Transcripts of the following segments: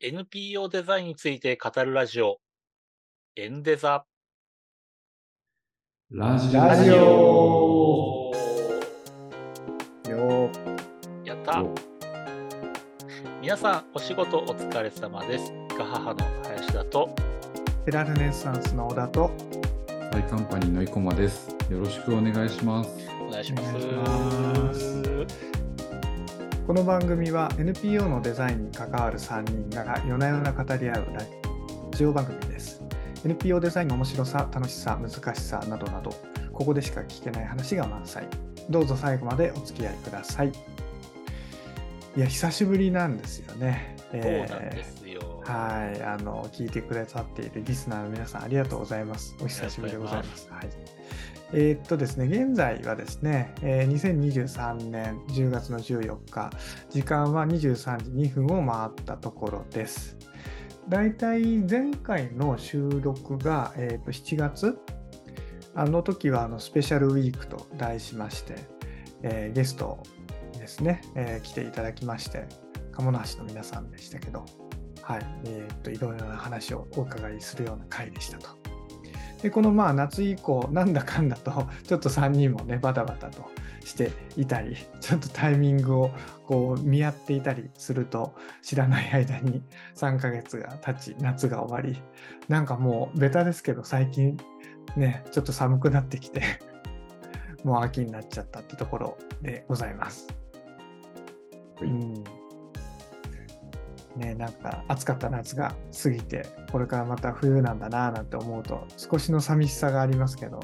NPO デザインについて語るラジオ、エンデザ。ラジラジオよやった皆さん、お仕事お疲れ様です。ガハハの林田と、ペラルネッサンスの小田とサイカンパニーの生駒です。よろしくお願いします。お願いします。この番組は NPO のデザインに関わる3人が夜な夜な語り合うラジオ番組です。NPO デザインの面白さ、楽しさ、難しさなどなど、ここでしか聞けない話が満載。どうぞ最後までお付き合いください。いや、久しぶりなんですよね。そうなんですよ。はい、あの聞いてくださっているリスナーの皆さんありがとうございます。お久しぶりでございます。はい。えーっとですね、現在はですね、えー2023年10月の14日、時間は23時2分を回ったところです。だいたい前回の収録が、えーと7月、あの時はあのスペシャルウィークと題しまして、えーゲストですね、えー来ていただきまして、鴨の橋の皆さんでしたけど、はい、えーっと、いろいろな話をお伺いするような回でしたと。で、このまあ夏以降、なんだかんだと、ちょっと3人もね、バタバタとしていたり、ちょっとタイミングをこう見合っていたりすると、知らない間に3ヶ月が経ち、夏が終わり、なんかもうベタですけど、最近ね、ちょっと寒くなってきて、もう秋になっちゃったってところでございます。はいうんね、なんか暑かった夏が過ぎて、これからまた冬なんだなぁなんて思うと、少しの寂しさがありますけど、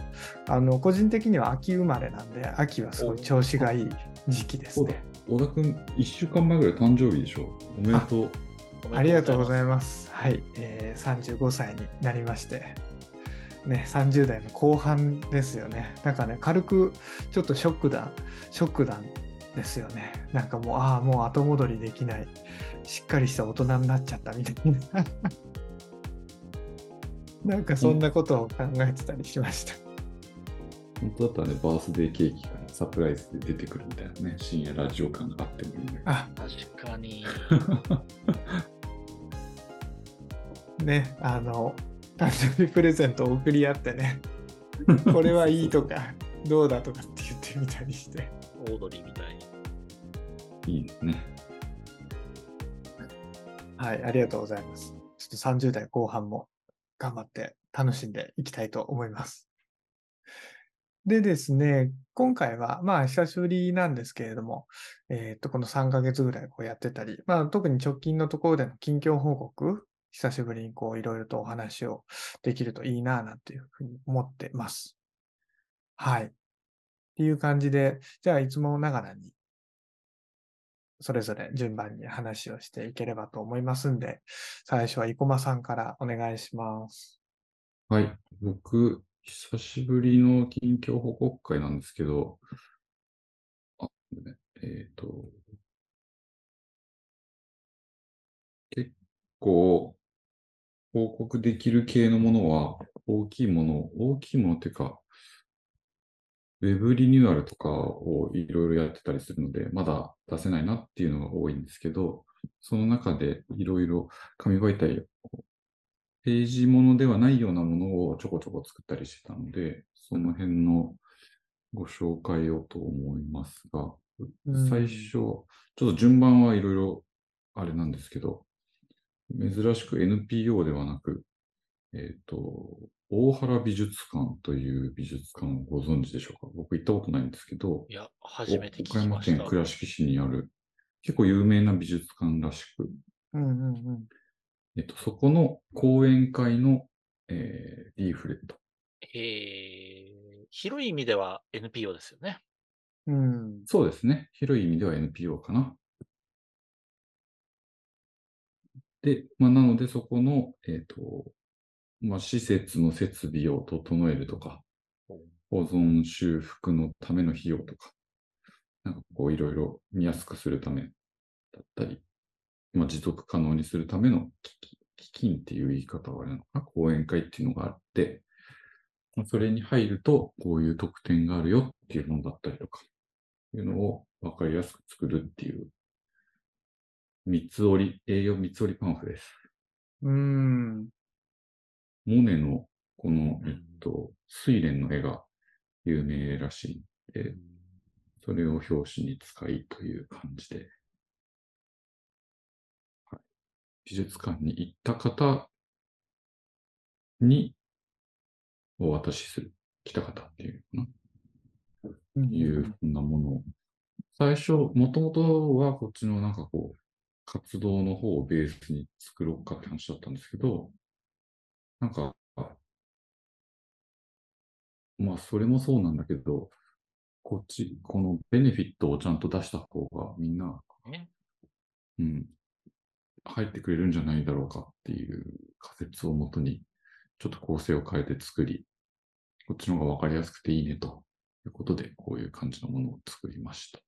あの個人的には秋生まれなんで、秋はすごい調子がいい時期ですね。。小田くん、1週間前ぐらい誕生日でしょ。おめでとう。ありがとうございいます。はい、えー35歳になりまして、ね、30代の後半ですよね。なんかね、軽くちょっとショックだ、ショックだですよね。なんかもう、ああ、もう後戻りできない、しっかりした大人になっちゃったみたいな。なんかそんなことを考えてたりしました。本当だったらね、バースデーケーキがサプライズで出てくるみたいなね、深夜ラジオ感があってもいいんだけど。あ、確かに。ね、あの、誕生日プレゼントを送り合ってね、これはいいとか、どうだとかって言ってみたりして。オードリーみたいに。いいですね。はい、ありがとうございます。ちょっと30代後半も頑張って楽しんでいきたいと思います。でですね、今回はまあ久しぶりなんですけれども、えっと、この3ヶ月ぐらいこうやってたり、まあ特に直近のところでの近況報告、久しぶりにこういろいろとお話をできるといいななんていうふうに思ってます。はい。っていう感じで、じゃあいつもながらにそれぞれ順番に話をしていければと思いますんで、最初は生駒さんからお願いします。はい。僕、久しぶりの近況報告会なんですけど、あ、えっ、と、結構、報告できる系のものは、大きいもの、大きいものっていうか、ウェブリニューアルとかをいろいろやってたりするので、まだ出せないなっていうのが多いんですけど、その中でいろいろ紙媒体ページものではないようなものをちょこちょこ作ったりしてたので、その辺のご紹介をと思いますが、最初、ちょっと順番はいろいろあれなんですけど、珍しく NPO ではなく、えっ、と、大原美術館という美術館をご存知でしょうか？僕行ったことないんですけど、いや、初めて聞岡山きました県。倉敷市にある結構有名な美術館らしく、うんうんうん。えっと、そこの講演会の、えーリーフレット。えー、広い意味では NPO ですよね。うん。そうですね。広い意味では NPO かな。で、まあ、なのでそこの、えっ、と、まあ、施設の設備を整えるとか、保存修復のための費用とか、なんかこういろいろ見やすくするためだったり、まあ、持続可能にするための基金っていう言い方はあれなのかな？講演会っていうのがあって、まあそれに入るとこういう特典があるよっていうものだったりとか、いうのを分かりやすく作るっていう三つ折り、A4 三つ折りパンフです。うーん。モネのこのう、ん。えっと、睡蓮の絵が有名らしいんで、それを表紙に使いという感じで、はい、美術館に行った方にお渡しする、来た方っていうのかうん。な、いうふうなものを。最初、もともとはこっちのなんかこう、活動の方をベースに作ろうかって話だったんですけど、なんか、まあ、それもそうなんだけど、こっち、このベネフィットをちゃんと出した方がみんな、ねうん、入ってくれるんじゃないだろうかっていう仮説をもとに、ちょっと構成を変えて作り、こっちの方が分かりやすくていいねということで、こういう感じのものを作りました。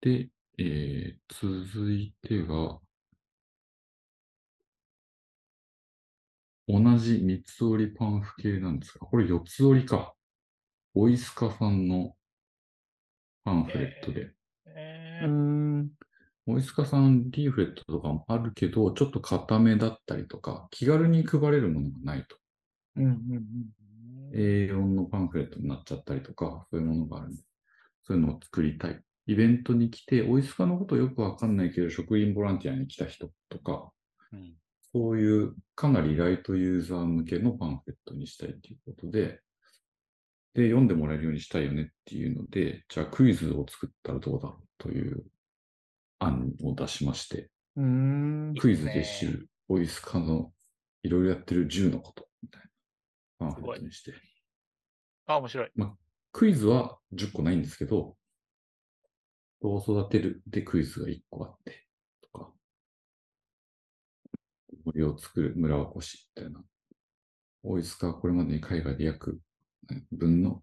で、えー続いてが、同じ三つ折りパンフ系なんですが、これ四つ折りか。オイスカさんのパンフレットで。えーうーん。オイスカさんリーフレットとかもあるけど、ちょっと固めだったりとか、気軽に配れるものがないと。うんうんうん。A4 のパンフレットになっちゃったりとか、そういうものがあるんで、そういうのを作りたい。イベントに来て、オイスカのことよくわかんないけど、職員ボランティアに来た人とか、うんそういうかなりライトユーザー向けのパンフレットにしたいということで、で、読んでもらえるようにしたいよねっていうので、じゃあクイズを作ったらどうだろうという案を出しまして、うーん。クイズで知るオイスカのいろいろやってる10のことみたいなパンフレットにして、あ、面白い。クイズは10個ないんですけど、どう育てるでクイズが1個あって、とか、森を作る村おこしみたいな。オイスカはこれまでに海外で約ね分の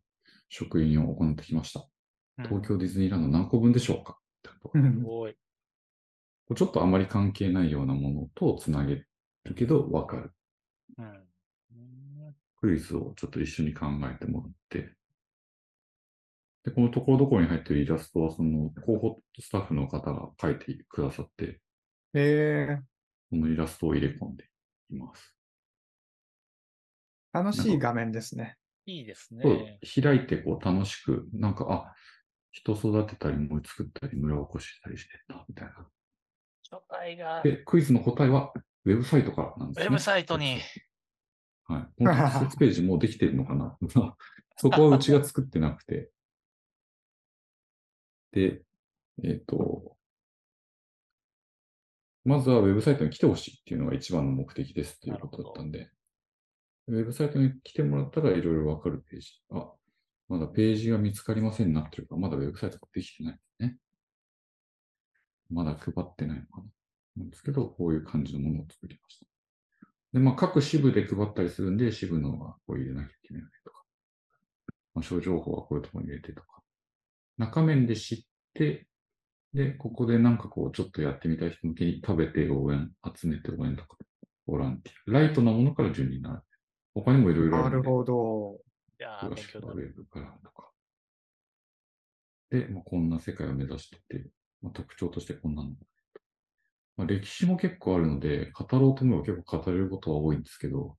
職員を行ってきました。東京ディズニーランド何個分でしょうかってことうん。ちょっとあまり関係ないようなものとつなげるけど分かる。うんうんクイズをちょっと一緒に考えてもらって、で、このところどころに入っているイラストは、その広報スタッフの方が描いてくださって、えこのイラストを入れ込んでいます。ー、楽しい画面ですね。いいですね。開いてこう楽しく、なんか、あ、人育てたり、森作ったり、村おこししたりしてんだ、みたいな。書体が、で、クイズの答えは、ウェブサイトからなんですね。ウェブサイトに。はい。この特設ページもうできてるのかな そこはうちが作ってなくて。で、えっ、と、まずはウェブサイトに来てほしいっていうのが一番の目的ですっていうことだったんで、ウェブサイトに来てもらったらいろいろわかるページ。あ、まだページが見つかりませんなっていうか、まだウェブサイトができてないですね。まだ配ってないのかな。なんですけど、こういう感じのものを作りました。で、まあ、各支部で配ったりするんで、支部の方はこう入れなきゃいけないとか、まあ、小情報はこういうところに入れてとか、中面で知って、で、ここでなんかこう、ちょっとやってみたい人向けに食べて応援、集めて応援とか、ボランティア。ライトなものから順になる。他にもいろいろあるんで。なるほど。いやー、勉強になる。ェブからとか。で、まあ、こんな世界を目指してて、まあ、特徴としてこんなの。まあ、歴史も結構あるので、語ろうと思えば結構語れることは多いんですけど、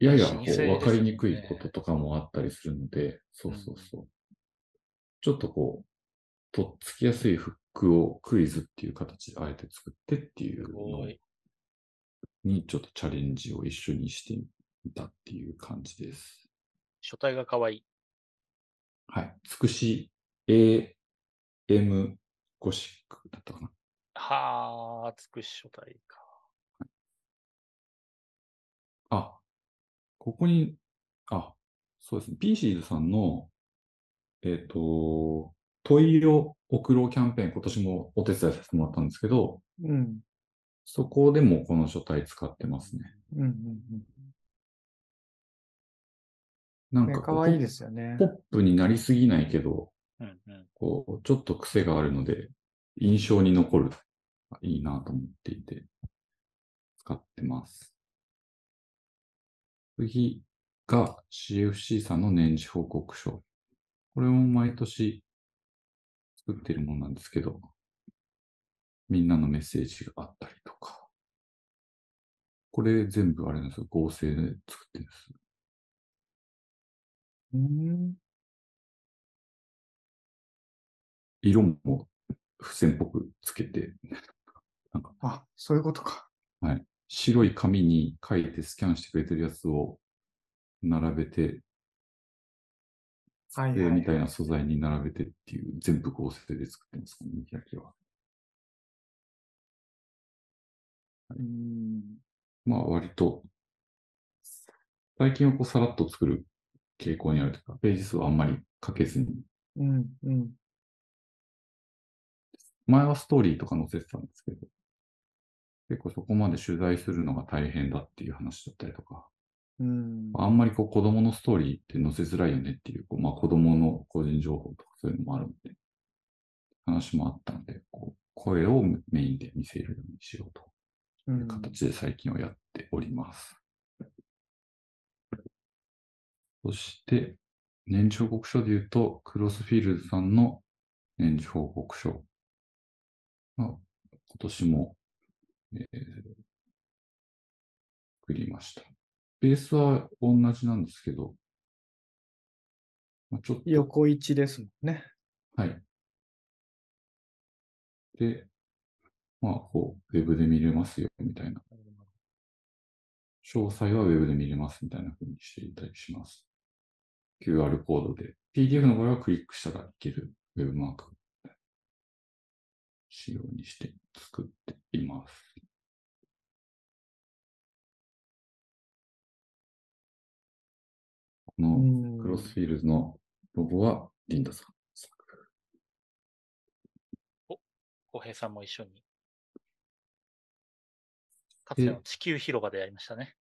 ややこう分かりにくいこととかもあったりするので、そうそうそう。ちょっとこう、とっつきやすいフックをクイズっていう形であえて作ってっていうすの。にちょっとチャレンジを一緒にしてみたっていう感じです。書体が可愛い。はい。つくし AM ゴシックだったかな。はあ、つくし書体か。あ、ここに、あ、そうですね。ピーシーズさんの、えっ、と、問いを送ろうキャンペーン、今年もお手伝いさせてもらったんですけど、うん。そこでもこの書体使ってますね。うんうんうんなかこうかわいいですよねポ。ップになりすぎないけど、うんうん。こう、ちょっと癖があるので、印象に残る。いいなと思っていて、使ってます。次が CFC さんの年次報告書。これも毎年作ってるものなんですけど、みんなのメッセージがあったりとか。これ全部あれなんですよ。合成で作ってるんです。うん。色も付箋っぽくつけて、あ、そういうことか。白い紙に書いてスキャンしてくれてるやつを並べて、はいはい、はい。みたいな素材に並べてっていう、全部合成で作ってます、この見開きは。うん。まあ割と、最近はこうさらっと作る傾向にあるというか、ページ数はあんまり書けずに、うん。うん。前はストーリーとか載せてたんですけど、結構そこまで取材するのが大変だっていう話だったりとか、うん。あんまりこう子供のストーリーって載せづらいよねっていう、こうまあ子供の個人情報とかそういうのもあるんで、話もあったので、こう声をメインで見せるようにしようとういうん形で最近はやっております。そして、年次報告書で言うと、クロスフィールズさんの年次報告書が今年も、えー作りました。ベースは同じなんですけど、まあ、ちょっと、横一ですもんね。はい。で、まあ、こう、ウェブで見れますよ、みたいな。詳細はウェブで見れます、みたいな風にしていたりします。QR コードで。PDF の場合はクリックしたらいけるウェブマーク。仕様にして作っています。こうのん。クロスフィールズのロゴはリンダさん作。浩平さんも一緒に。かつての地球広場でやりましたね。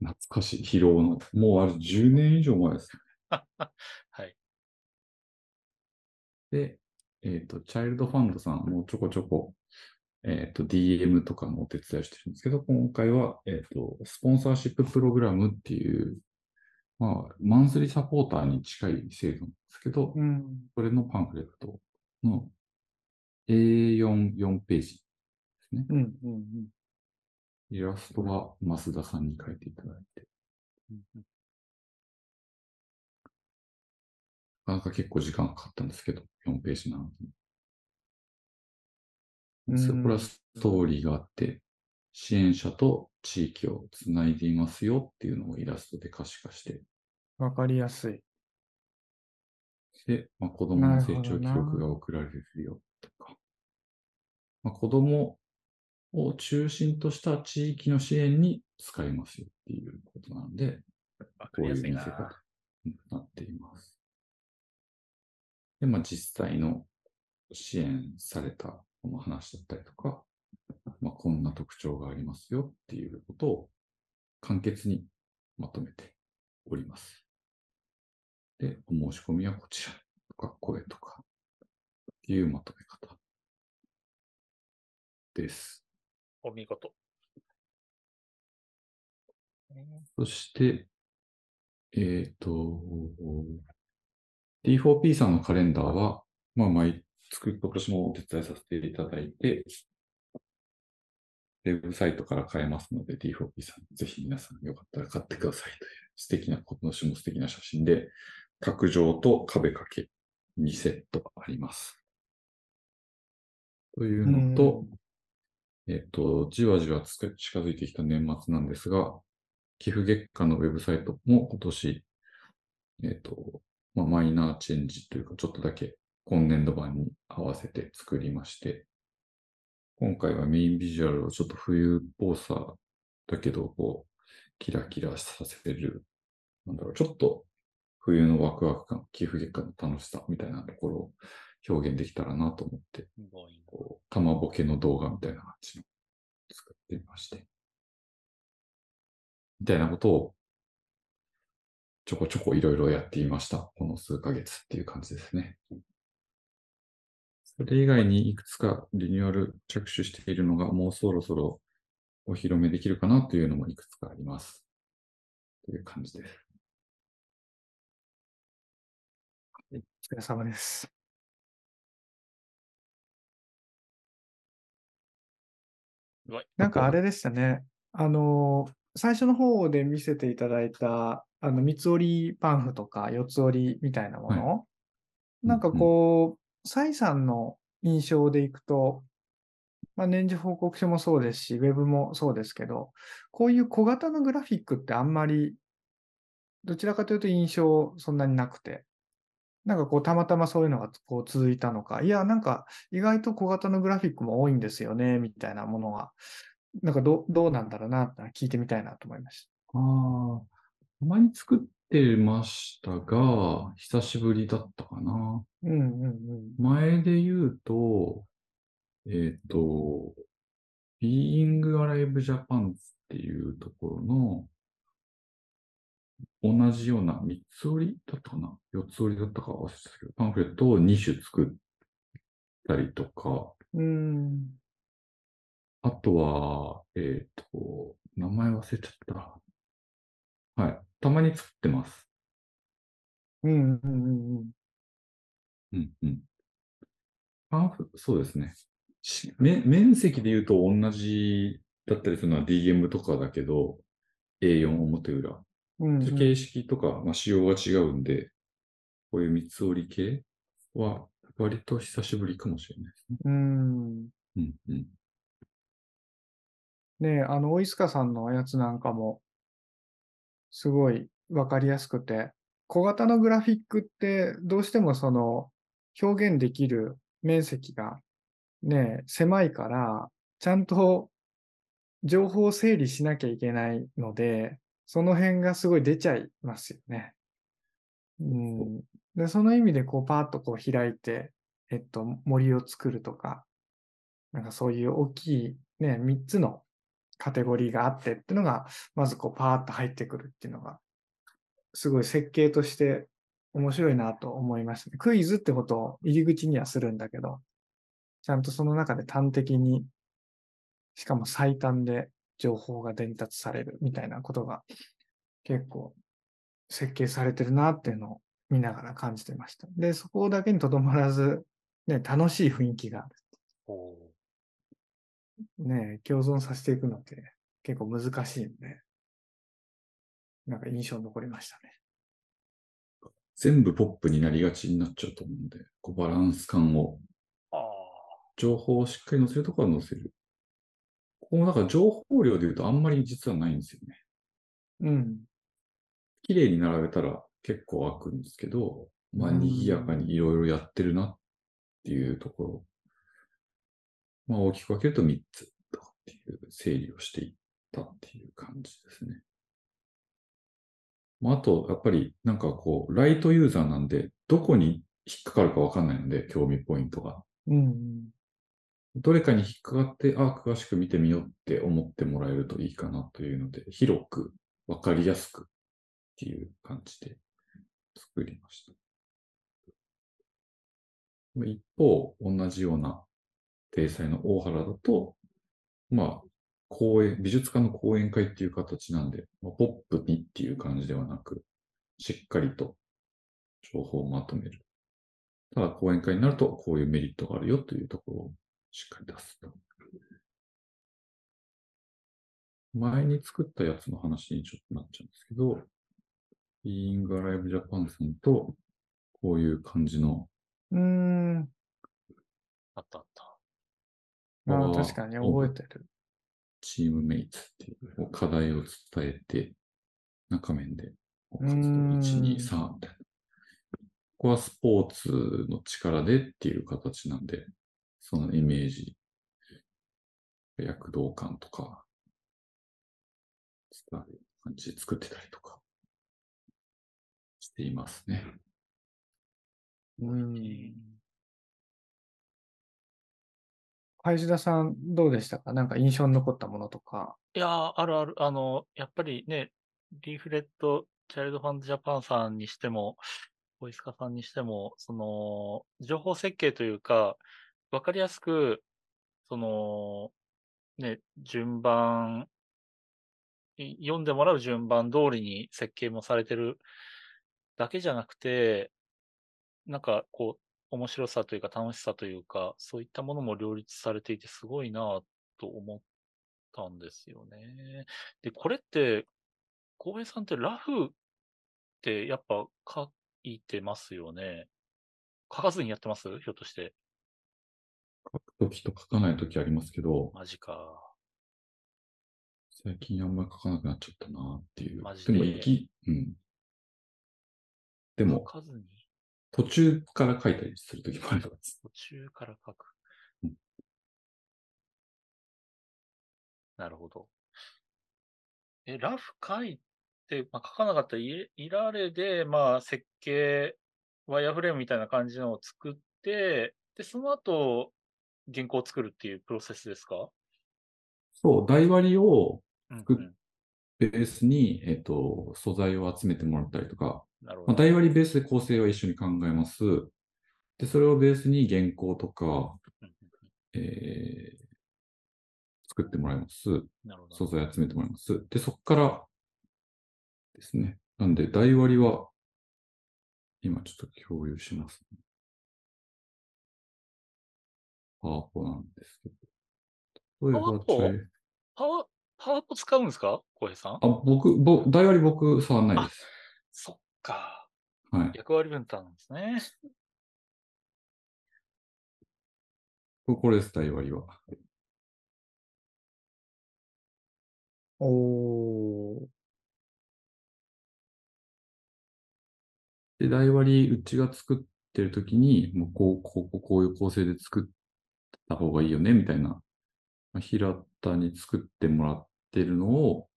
懐かしい、疲労の。もうあれ10年以上前です。はい。で、えっ、と、チャイルドファンドさんもちょこちょこ、えっ、と、DM とかのお手伝いをしてるんですけど、今回は、えっ、と、スポンサーシッププログラムっていう、まあ、マンスリーサポーターに近い制度なんですけど、うん。それのパンフレットの A4、4ページですね。うん。うん。イラストは増田さんに書いていただいて、うんうんなか結構時間かかったんですけど、4ページなので。うんそこからストーリーがあって、支援者と地域をつないでいますよっていうのをイラストで可視化して、わかりやすい。で、まあ、子供の成長記録が送られるよとか、まあ、子供を中心とした地域の支援に使えますよっていうことなので、わかこういうりやすいな。見せ方になっています。で、まあ実際の支援されたこの話だったりとか、まあこんな特徴がありますよっていうことを簡潔にまとめております。で、お申し込みはこちらとか声とかっていうまとめ方です。お見事。そして、えっ、と、D4P さんのカレンダーは、まあ、毎月、今年もお手伝いさせていただいて、ウェブサイトから買えますので、D4P さん、ぜひ皆さんよかったら買ってくださいという素敵な、今年も素敵な写真で、卓上と壁掛け2セットあります。というのと、えっと、じわじわつく近づいてきた年末なんですが、寄付月間のウェブサイトも今年、えっと、まあ、マイナーチェンジというか、ちょっとだけ今年度版に合わせて作りまして、今回はメインビジュアルをちょっと冬っぽさだけど、こう、キラキラさせる、なんだろう、ちょっと冬のワクワク感、寄付月間の楽しさみたいなところを表現できたらなと思って、こう、玉ボケの動画みたいな感じの作ってみまして。みたいなことを、ちょこちょこいろいろやっていました。この数ヶ月っていう感じですね。それ以外にいくつかリニューアル着手しているのが、もうそろそろお披露目できるかなというのもいくつかあります。という感じです。お疲れ様です。なんかあれでしたね。あの、最初の方で見せていただいた、あの、三つ折りパンフとか四つ折りみたいなもはい。の、なんかうん。こう、蔡さんの印象でいくと、まあ、年次報告書もそうですし、ウェブもそうですけど、こういう小型のグラフィックってあんまり、どちらかというと印象そんなになくて。なんかこう、たまたまそういうのがこう続いたのか、いや、なんか意外と小型のグラフィックも多いんですよね、みたいなものが、なんかどどうなんだろうなって聞いてみたいなと思いましああ、たまに作ってましたが、久しぶりだったかな。た。うんうんうん。前で言うと、えっ、と、Being Alive Japan っていうところの、同じような3つ折りだったかな ?4 つ折りだったか忘れてたけど、パンフレットを2種作ったりとか、うん。あとは、えっ、と、名前忘れちゃった。はい。たまに作ってます。うんうんうんうん。うんうん。パンフ、そうですね。面積で言うと同じだったりするのは DM とかだけど、A4 表裏。うんうん形式とか、まあ、仕様が違うんで、こういう三つ折り系は割と久しぶりかもしれないですね。うん。うんうん。ねえ、あの、大塚さんのやつなんかも、すごいわかりやすくて、小型のグラフィックってどうしてもその表現できる面積がね、狭いから、ちゃんと情報を整理しなきゃいけないので、その辺がすごい出ちゃいますよね。うん。で、その意味でこうパーッとこう開いて、えっと、森を作るとか、なんかそういう大きいね、3つのカテゴリーがあってっていうのが、まずこうパーッと入ってくるっていうのが、すごい設計として面白いなと思いましたね。クイズってことを入り口にはするんだけど、ちゃんとその中で端的に、しかも最短で情報が伝達されるみたいなことが結構設計されてるなっていうのを見ながら感じてました。で、そこだけにとどまらず、ね、楽しい雰囲気がある。ね、共存させていくのって結構難しいんで、なんか印象に残りましたね。全部ポップになりがちになっちゃうと思うんで、こうバランス感を、情報をしっかり載せるところは載せる。ここもだから情報量で言うとあんまり実はないんですよね。うん。綺麗に並べたら結構開くんですけど、まあ、うん賑やかにいろいろやってるなっていうところ。まあ、大きく分けると3つとかっていう整理をしていったっていう感じですね。まあ、あと、やっぱりなんかこう、ライトユーザーなんで、どこに引っかかるかわかんないので、興味ポイントが。うん。どれかに引っかかって、ああ詳しく見てみようって思ってもらえるといいかなというので、広く、わかりやすくっていう感じで作りました。一方、同じような体裁の大原だと、まあ、講演、美術館の講演会っていう形なんで、まあ、ポップにっていう感じではなく、しっかりと情報をまとめる。ただ講演会になると、こういうメリットがあるよというところをしっかり出すと。前に作ったやつの話にちょっとなっちゃうんですけど、Being Alive Japan さんと、こういう感じの、うーん。あったあった。ああ確かに覚えてる。チームメイツっていう課題を伝えて、中面で活動うーん1、2、3みたいな。ここはスポーツの力でっていう形なんで、そのイメージ、躍動感とか、伝わる感じで作ってたりとかしていますね。うん。林田さん、どうでしたか？なんか印象に残ったものとか。いやー、あるある。あの、やっぱりね、リーフレット・チャイルドファンド・ジャパンさんにしても、ボイスカさんにしても、その、情報設計というか、わかりやすく、その、ね、順番、読んでもらう順番通りに設計もされてるだけじゃなくて、なんかこう、面白さというか楽しさというか、そういったものも両立されていてすごいなと思ったんですよね。で、これって、浩平さんってラフってやっぱ書いてますよね。書かずにやってます？ひょっとして。書くときと書かないときありますけど、マジか。最近あんまり書かなくなっちゃったなっていうマジ。で？でも、行き、うん。で書も、途中から書いたりするときもあります。途中から書くうん。なるほど。え、ラフ書いて、まあ、書かなかったらいいられで、まあ、設計、ワイヤーフレームみたいな感じのを作って、で、その後、原稿を作るっていうプロセスですか？そう、台割りをうん、作っうん。ベースに、えっと、素材を集めてもらったりとか、まあ。台割りベースで構成は一緒に考えます。で、それをベースに原稿とか、うんうんうんえー作ってもらいます。素材集めてもらいます。で、そこからですね。なんで、台割りは、今ちょっと共有します、ね。パワポなんですけど。例えば、パワパワ、パワポ使うんですか？浩平さん？あ、僕、ぼ台割り僕触んないです。そっか。はい。役割分担なんですね。ここれです、台割りは。おー。で、台割り、うちが作ってるときに、もうこう、こう、こういう構成で作った方がいいよね、みたいな。まあ平田に作ってもらってるのを、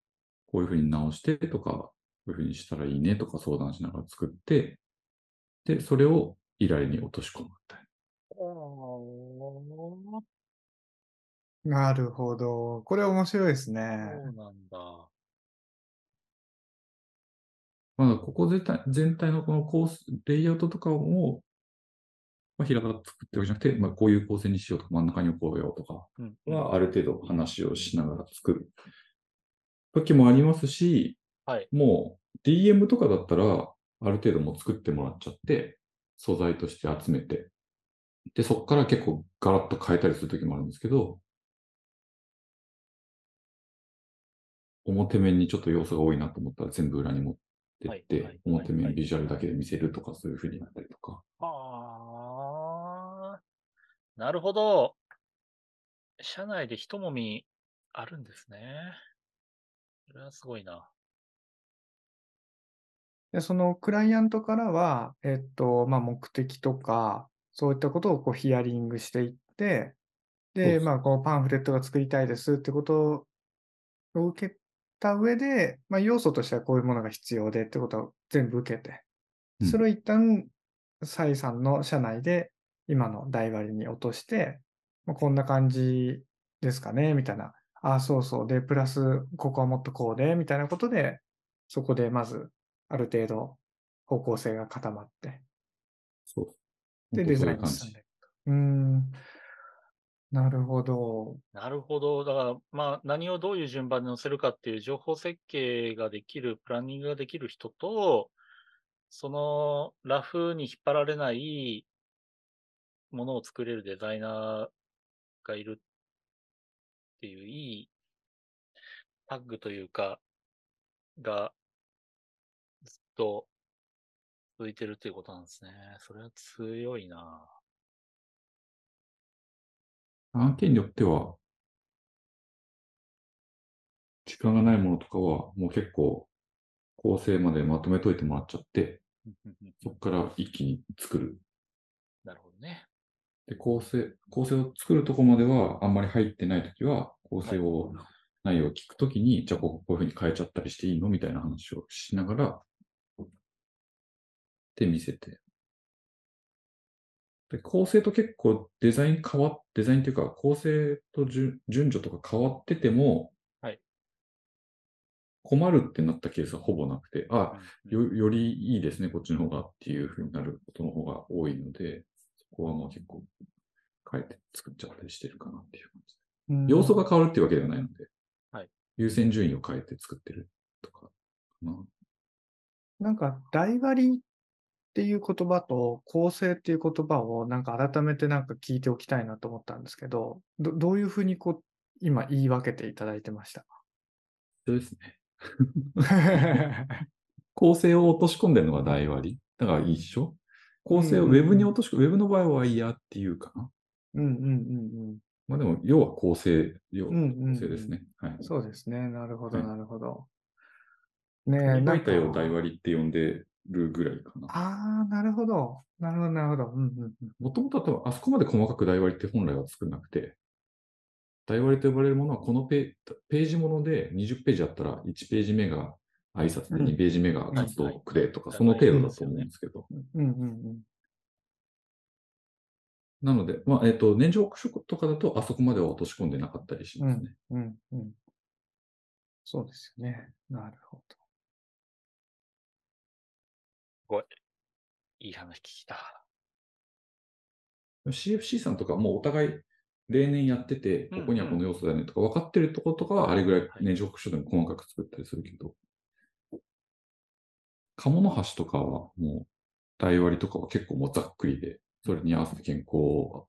こういうふうに直してとか、こういうふうにしたらいいねとか相談しながら作って、で、それを依頼に落とし込むみたいな。なるほど。これ面白いですね。そうなんだ。まあ、ここ全体全体のこのコース、レイアウトとかを、まあ、平田が作ってるわけじゃなくて、まあ、こういう構成にしようとか、真ん中に置こうよとか、うん。はある程度話をしながら作る。時もありますし、はい。もう DM とかだったら、ある程度もう作ってもらっちゃって、素材として集めて、で、そこから結構ガラッと変えたりする時もあるんですけど、表面にちょっと要素が多いなと思ったら全部裏に持ってって、表面ビジュアルだけで見せるとか、そういう風になったりとか。ああ、なるほど。社内で一もみあるんですね。それはすごいな。で、そのクライアントからは、えっと、まあ、目的とか、そういったことをこうヒアリングしていって、で、まあ、こうパンフレットが作りたいですってことを受けた上で、まあ、要素としてはこういうものが必要でってことを全部受けて、うんそれを一旦、サイさんの社内で今の台割りに落として、まあ、こんな感じですかね、みたいな。ああ、そうそう。で、プラス、ここはもっとこうで、みたいなことで、そこでまず、ある程度、方向性が固まって、そう。で、デザインに進んでいくと。うーん。なるほど。なるほど。だから、まあ、何をどういう順番で載せるかっていう情報設計ができる、プランニングができる人と、そのラフに引っ張られないものを作れるデザイナーがいるっていう、いいタッグというか、がずっと続いてるっていうことなんですね。それは強いな。案件によっては、時間がないものとかは、もう結構、構成までまとめといてもらっちゃって、そこから一気に作る。なるほどね。で、構成、構成を作るとこまではあんまり入ってないときは、構成を、内容を聞くときに、じゃあこういうふうに変えちゃったりしていいのみたいな話をしながら、で見せて。で、構成と結構デザイン変わっ、デザインっていうか、構成と順順序とか変わってても、はい。困るってなったケースはほぼなくて、あ、うん。よよりいいですね、こっちの方がっていうふうになることの方が多いので、そこはもう結構変えて作っちゃったりしてるかなっていう感じ。うん要素が変わるっていうわけではないので、はい優先順位を変えて作ってるとかかな。なんか、台割りっていう言葉と構成っていう言葉をなんか改めてなんか聞いておきたいなと思ったんですけど、どどういうふうにこう今言い分けていただいてました。そうですね。構成を落とし込んでるのが台割り。だから一緒構成をウェブに落とし込む、ウェブの場合はワイヤーっていうかな。うんうんうんまあでも、要は構成、要うん。うんうんうん構成ですね。はい。そうですね。なるほど、はいなるほど。ねえ、紙なんかを台割りって呼んでるぐらいかな。ああ、なるほど。なるほど、なるほど。うんうんうん。もともとは多分、あそこまで細かく台割りって本来は作んなくて、台割りと呼ばれるものは、このペページもので20ページあったら、1ページ目が挨拶で、うん2ページ目が活動くれとか、はいその程度だと思うんですけど。うんうんうん。なので、まあ、えっ、と、年次報告とかだと、あそこまでは落とし込んでなかったりしますね。うんうん。そうですよね。なるほいい話聞いた。CFC さんとかもうお互い例年やってて、うんここにはこの要素だよねとか分かってるところとかは、あれぐらい年次報告書でも細かく作ったりするけど、鴨の橋とかはもう、台割りとかは結構もうざっくりで、それに合わせて健康を、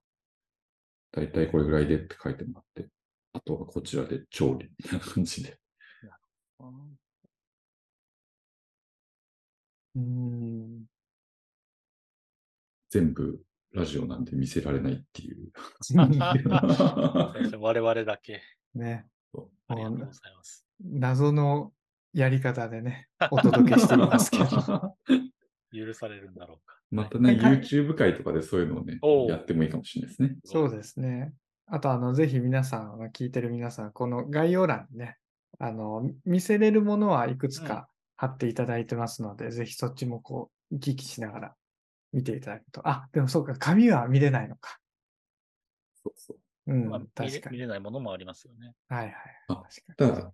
だいたいこれぐらいでって書いてもらって、あとはこちらで調理みたいな感じで。ど。うん。全部ラジオなんで見せられないっていう。我々だけ。ね。ありがとうございます。謎のやり方でね、お届けしていますけど。許されるんだろうか。またね、YouTube 会とかでそういうのをねやってもいいかもしれないですね。そうですね。あと、あの、ぜひ皆さん、聞いてる皆さん、この概要欄にね、あの、見せれるものはいくつか貼っていただいてますので、ぜひそっちもこう、行き来しながら見ていただくと。あ、でもそうか、紙は見れないのか。そうそう。うん、まあ確かに。見れないものもありますよね。はいはい。あ確かに。ただ、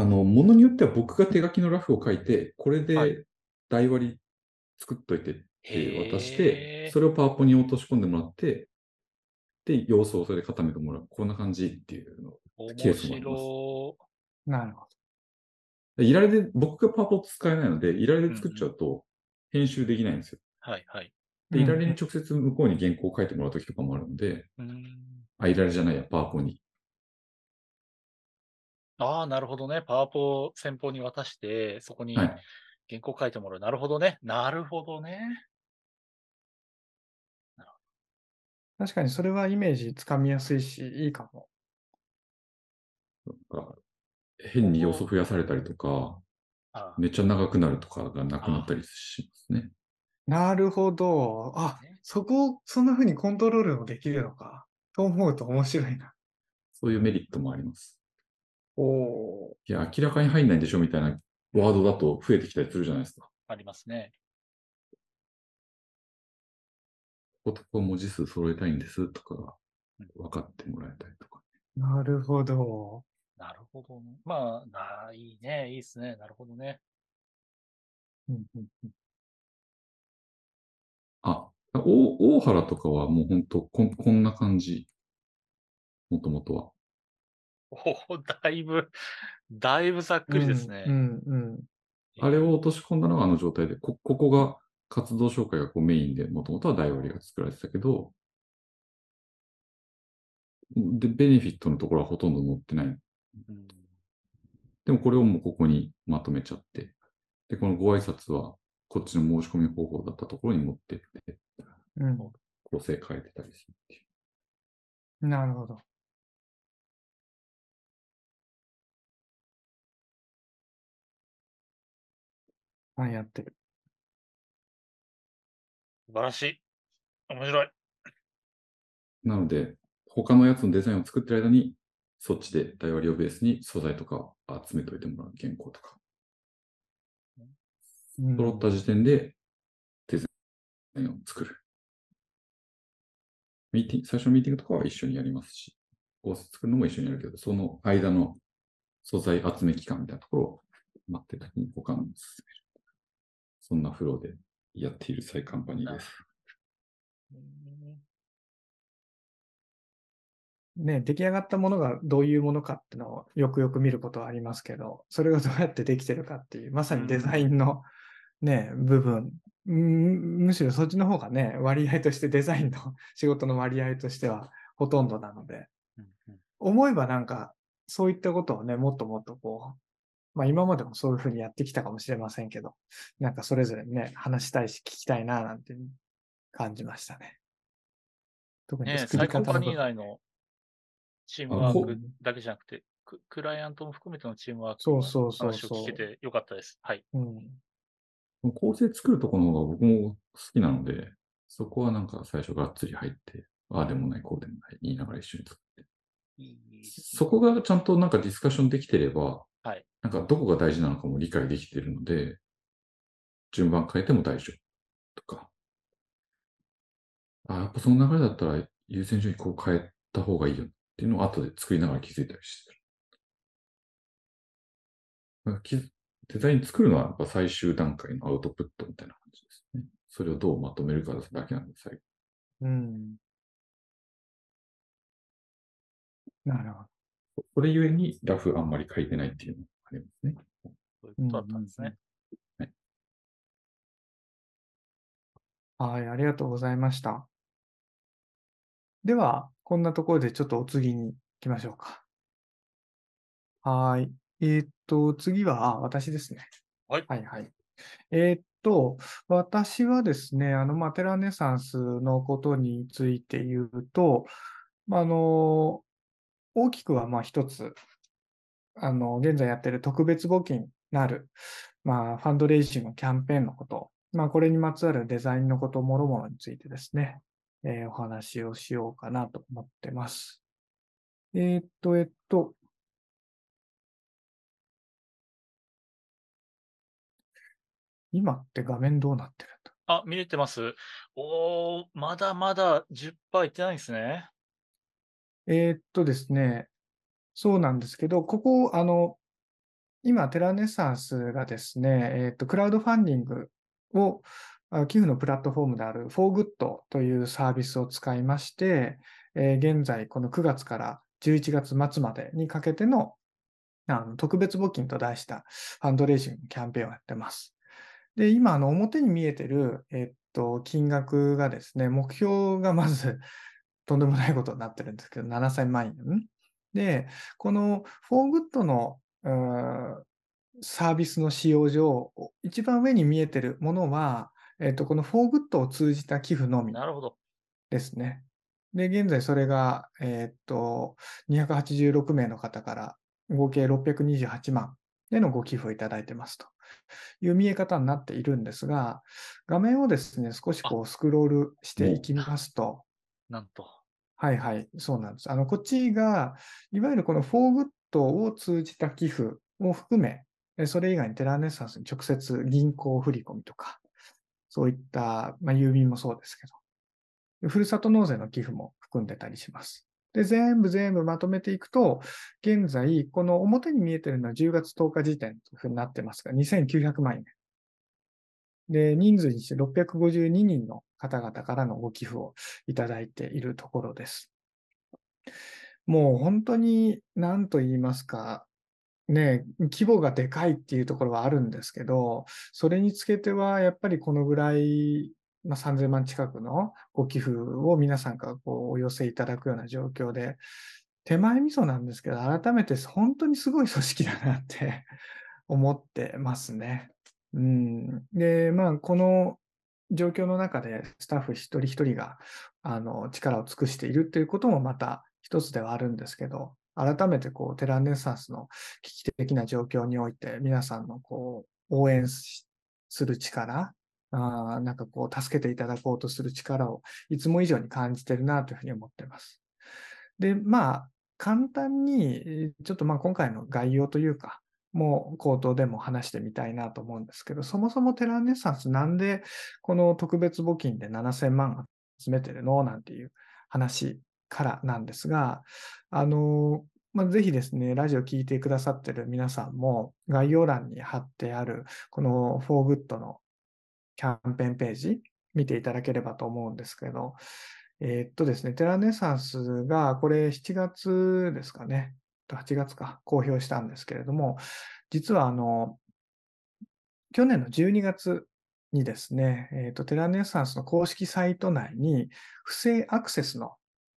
あの、ものによっては僕が手書きのラフを書いて、これはいで台割り作っといてって渡しへて、ーそれをパワポに落とし込んでもらって、で、様子をそれで固めてもらう。こんな感じっていうの。ケー面スもあります白なるほでいられで、僕がパワポ使えないので、いられで作っちゃうと編集できないんですよ。はいはい。で、うんいられに直接向こうに原稿を書いてもらうときとかもあるんで、うーん。あ、いられじゃないや、パワポに。ああ、なるほどね。パワポを先方に渡して、そこにはい。原稿書いてもらう。なるほどね。なるほどね。確かにそれはイメージつかみやすいし、いいかも。なんか変に要素増やされたりとか、ああめっちゃ長くなるとかがなくなったりしますね。なるほど。あね、そこ、そんな風にコントロールもできるのか。と思うと面白いな。そういうメリットもあります。おおいや、明らかに入んないんでしょみたいなワードだと増えてきたりするじゃないですか。ありますね。こことこ文字数揃えたいんですとかが分かってもらえたりとか。ー。なるほど。なるほどね。まあ、な、いいね。いいですね。なるほどね。うんうんうんあ、お大原とかはもう本当こんこんな感じ。もともとは。おお、だいぶ、だいぶざっくりですね。うんうんあれを落とし込んだのがあの状態で、こここが活動紹介がこうメインで、もともとは台割りが作られてたけど、で、ベネフィットのところはほとんど載ってない。うんでもこれをもうここにまとめちゃって、で、このご挨拶はこっちの申し込み方法だったところに持ってって、うん構成変えてたりするっていう。うん。なるほど。あ、やってる。素晴らしい。面白い。なので、他のやつのデザインを作ってる間に、そっちで台割りをベースに素材とか集めといてもらう原稿とか。うん揃った時点でデザインを作る。ミーティング、最初のミーティングとかは一緒にやりますし、構成作るのも一緒にやるけど、その間の素材集め期間みたいなところを待ってた時に他の進める。そんなフローでやっているサイカンパニーです。うんね、出来上がったものがどういうものかっていうのをよくよく見ることはありますけど、それがどうやってできてるかっていう、まさにデザインのね、部分、うんむしろそっちの方がね、割合としてデザインの仕事の割合としてはほとんどなので、うんうん。思えばなんか、そういったことをね、もっともっとこう、まあ今までもそういうふうにやってきたかもしれませんけど、なんかそれぞれね、話したいし聞きたいななんて感じましたね。特にね、作りサイコンパ方の部分ニー内のチームワークだけじゃなくて、ククライアントも含めてのチームワークのそうそうそう話をそう聞けてよかったです。はい。うん。構成作るところの方が僕も好きなので、そこはなんか最初がっつり入って、ああでもない、こうでもない、言いながら一緒に作って。そこがちゃんとなんかディスカッションできてれば、はいなんかどこが大事なのかも理解できているので、順番変えても大丈夫とか。あやっぱその流れだったら優先順位こう変えた方がいいよっていうのを後で作りながら気づいたりしてる。デザイン作るのはやっぱ最終段階のアウトプットみたいな感じですね。それをどうまとめるかだけなんで、最後。うん。なるほど。それゆえにラフあんまり書いてないっていうのがありますね。そういうことだったんですね。はい、ありがとうございました。では、こんなところでちょっとお次に行きましょうか。はい。えーっと、次は、あ、私ですね。はいはいはい。えーっと、私はですね、あの、まあ、テラネサンスのことについて言うと、まああの、大きくは、まあ、一つ、あの、現在やってる特別募金なる、まあ、ファンドレイジングキャンペーンのこと、まあ、これにまつわるデザインのこと、もろもろについてですね、えーお話をしようかなと思ってます。えーっと、えっと、今って画面どうなってるんだ？あ、見れてます。おー、まだまだ10%いってないんですね。えーっとですね、そうなんですけど、ここ、あの、今、テラネサンスがですね、えーっと、クラウドファンディングを、寄付のプラットフォームである ForGood というサービスを使いまして、えー現在、この9月から11月末までにかけてのあの特別募金と題したファンドレイジングキャンペーンをやってます。で、今、あの表に見えてる、えっと、金額がですね、目標がまずとんでもないことになってるんですけど、7000万円。で、こののうーサービスの使用上、一番上に見えてるものは、えっと、この ForGood を通じた寄付のみなるほど。ですね。で、現在それが、えーっと、286名の方から合計628万でのご寄付をいただいてますという見え方になっているんですが、画面をですね、少しこうスクロールしていきますと、なんと。はいはい、そうなんです。あの、こっちが、いわゆるこの ForGood を通じた寄付を含め、それ以外にテラーネッサンスに直接銀行振込とか、そういった、まあ、郵便もそうですけど、ふるさと納税の寄付も含んでたりします。で、全部全部まとめていくと、現在、この表に見えてるのは10月10日時点というふうになってますが、2900万円。で、人数にして652人の方々からのご寄付をいただいているところです。もう本当に何と言いますか、ね、規模がでかいっていうところはあるんですけど、それにつけてはやっぱりこのぐらい、まあ、3000万近くのご寄付を皆さんからこうお寄せいただくような状況で、手前味噌なんですけど、改めて本当にすごい組織だなって思ってますね。うん、で、まあ、この状況の中でスタッフ一人一人があの力を尽くしているっていうこともまた一つではあるんですけど、改めてこうテラネサンスの危機的な状況において皆さんのこう応援する力、あなんかこう助けていただこうとする力をいつも以上に感じてるなというふうに思ってます。で、まあ、簡単に、ちょっとまあ今回の概要というか、もう口頭でも話してみたいなと思うんですけど、そもそもテラネッサンスなんでこの特別募金で7000万集めてるのなんていう話からなんですが、あの、まあ、ぜひですね、ラジオ聞いてくださってる皆さんも概要欄に貼ってあるこの ForGood のキャンペーンページ見ていただければと思うんですけど、えーっとですね、テラネサンスがこれ7月ですかね、8月か公表したんですけれども、実はあの、去年の12月にですね、えーと、テラネサンスの公式サイト内に不正アクセスの、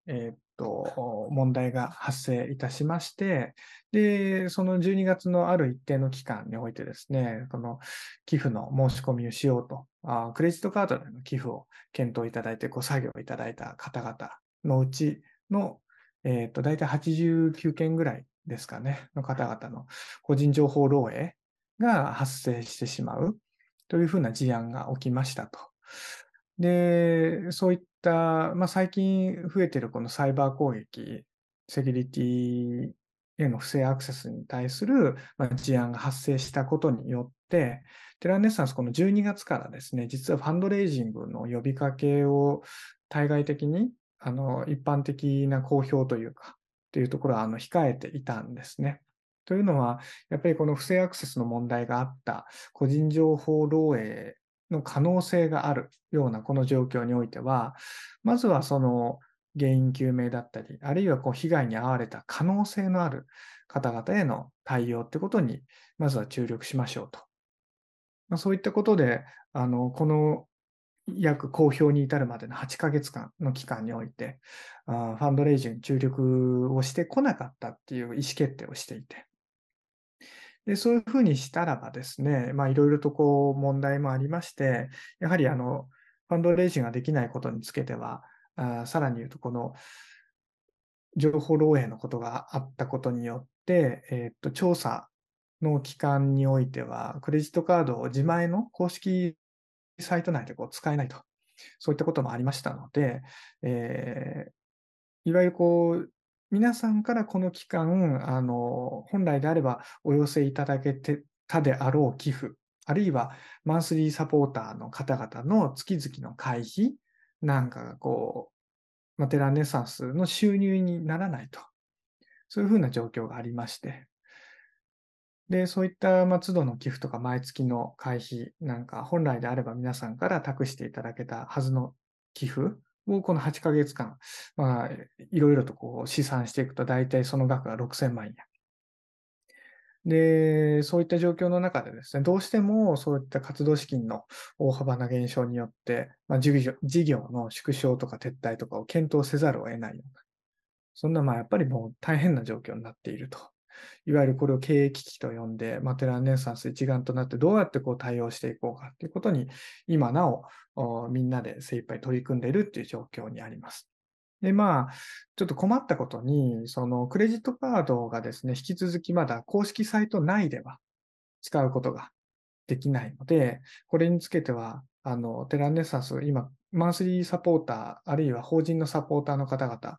えーと、問題が発生いたしまして、で、その12月のある一定の期間においてですね、この寄付の申し込みをしようと、あクレジットカードでの寄付を検討いただいて、ご作業いただいた方々のうちの、えっ、と、大体89件ぐらいですかね、の方々の個人情報漏洩が発生してしまうというふうな事案が起きましたと。で、そういった、まあ、最近増えているこのサイバー攻撃、セキュリティへの不正アクセスに対する事案が発生したことによって、テラネッサンスこの12月からですね、実はファンドレイジングの呼びかけを対外的に、あの、一般的な公表というか、というところはあの控えていたんですね。というのは、やっぱりこの不正アクセスの問題があった個人情報漏洩の可能性があるようなこの状況においては、まずはその原因究明だったり、あるいはこう被害に遭われた可能性のある方々への対応ってことに、まずは注力しましょうと。まあ、そういったことで、あの、この約公表に至るまでの8ヶ月間の期間において、ファンドレイジングに注力をしてこなかったっていう意思決定をしていて、で、そういうふうにしたらばですね、いろいろとこう問題もありまして、やはりあの、ファンドレイジングができないことにつけては、あさらに言うとこの情報漏洩のことがあったことによって、えっと、調査の期間においては、クレジットカードを自前の公式サイト内でこう使えないと。そういったこともありましたので、えーいわゆるこう、皆さんからこの期間、あの、本来であればお寄せいただけてたであろう寄付、あるいはマンスリーサポーターの方々の月々の会費なんかがこう、ま、テランネサンスの収入にならないと。そういうふうな状況がありまして。で、そういった、ま、都度の寄付とか毎月の会費なんか、本来であれば皆さんから託していただけたはずの寄付をこの8ヶ月間、まあ、いろいろとこう試算していくと、大体その額が6000万円。で、そういった状況の中でですね、どうしてもそういった活動資金の大幅な減少によって、まあ、事業事業の縮小とか撤退とかを検討せざるを得ないような、そんなまあやっぱりもう大変な状況になっていると。いわゆるこれを経営危機と呼んで、まあ、テランネッサンス一丸となってどうやってこう対応していこうかということに、今なおみんなで精一杯取り組んでいるっていう状況にあります。で、まあ、ちょっと困ったことに、そのクレジットカードがですね、引き続きまだ公式サイト内では使うことができないので、これにつけては、あの、テランネサンス、今、マンスリーサポーター、あるいは法人のサポーターの方々、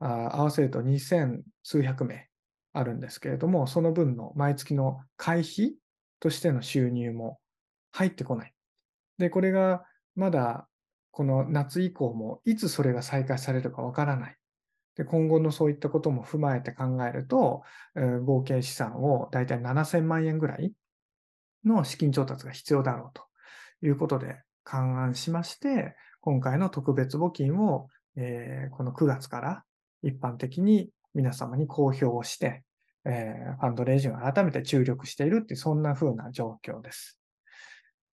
あ合わせると2000数百名あるんですけれども、その分の毎月の会費としての収入も入ってこない。で、これがまだこの夏以降もいつそれが再開されるかわからない。で、今後のそういったことも踏まえて考えると、合計資産をだいたい7000万円ぐらいの資金調達が必要だろうということで勘案しまして、今回の特別募金を、えーこの9月から一般的に皆様に公表をして、えーファンドレイジンを改めて注力しているっていう、そんな風な状況です。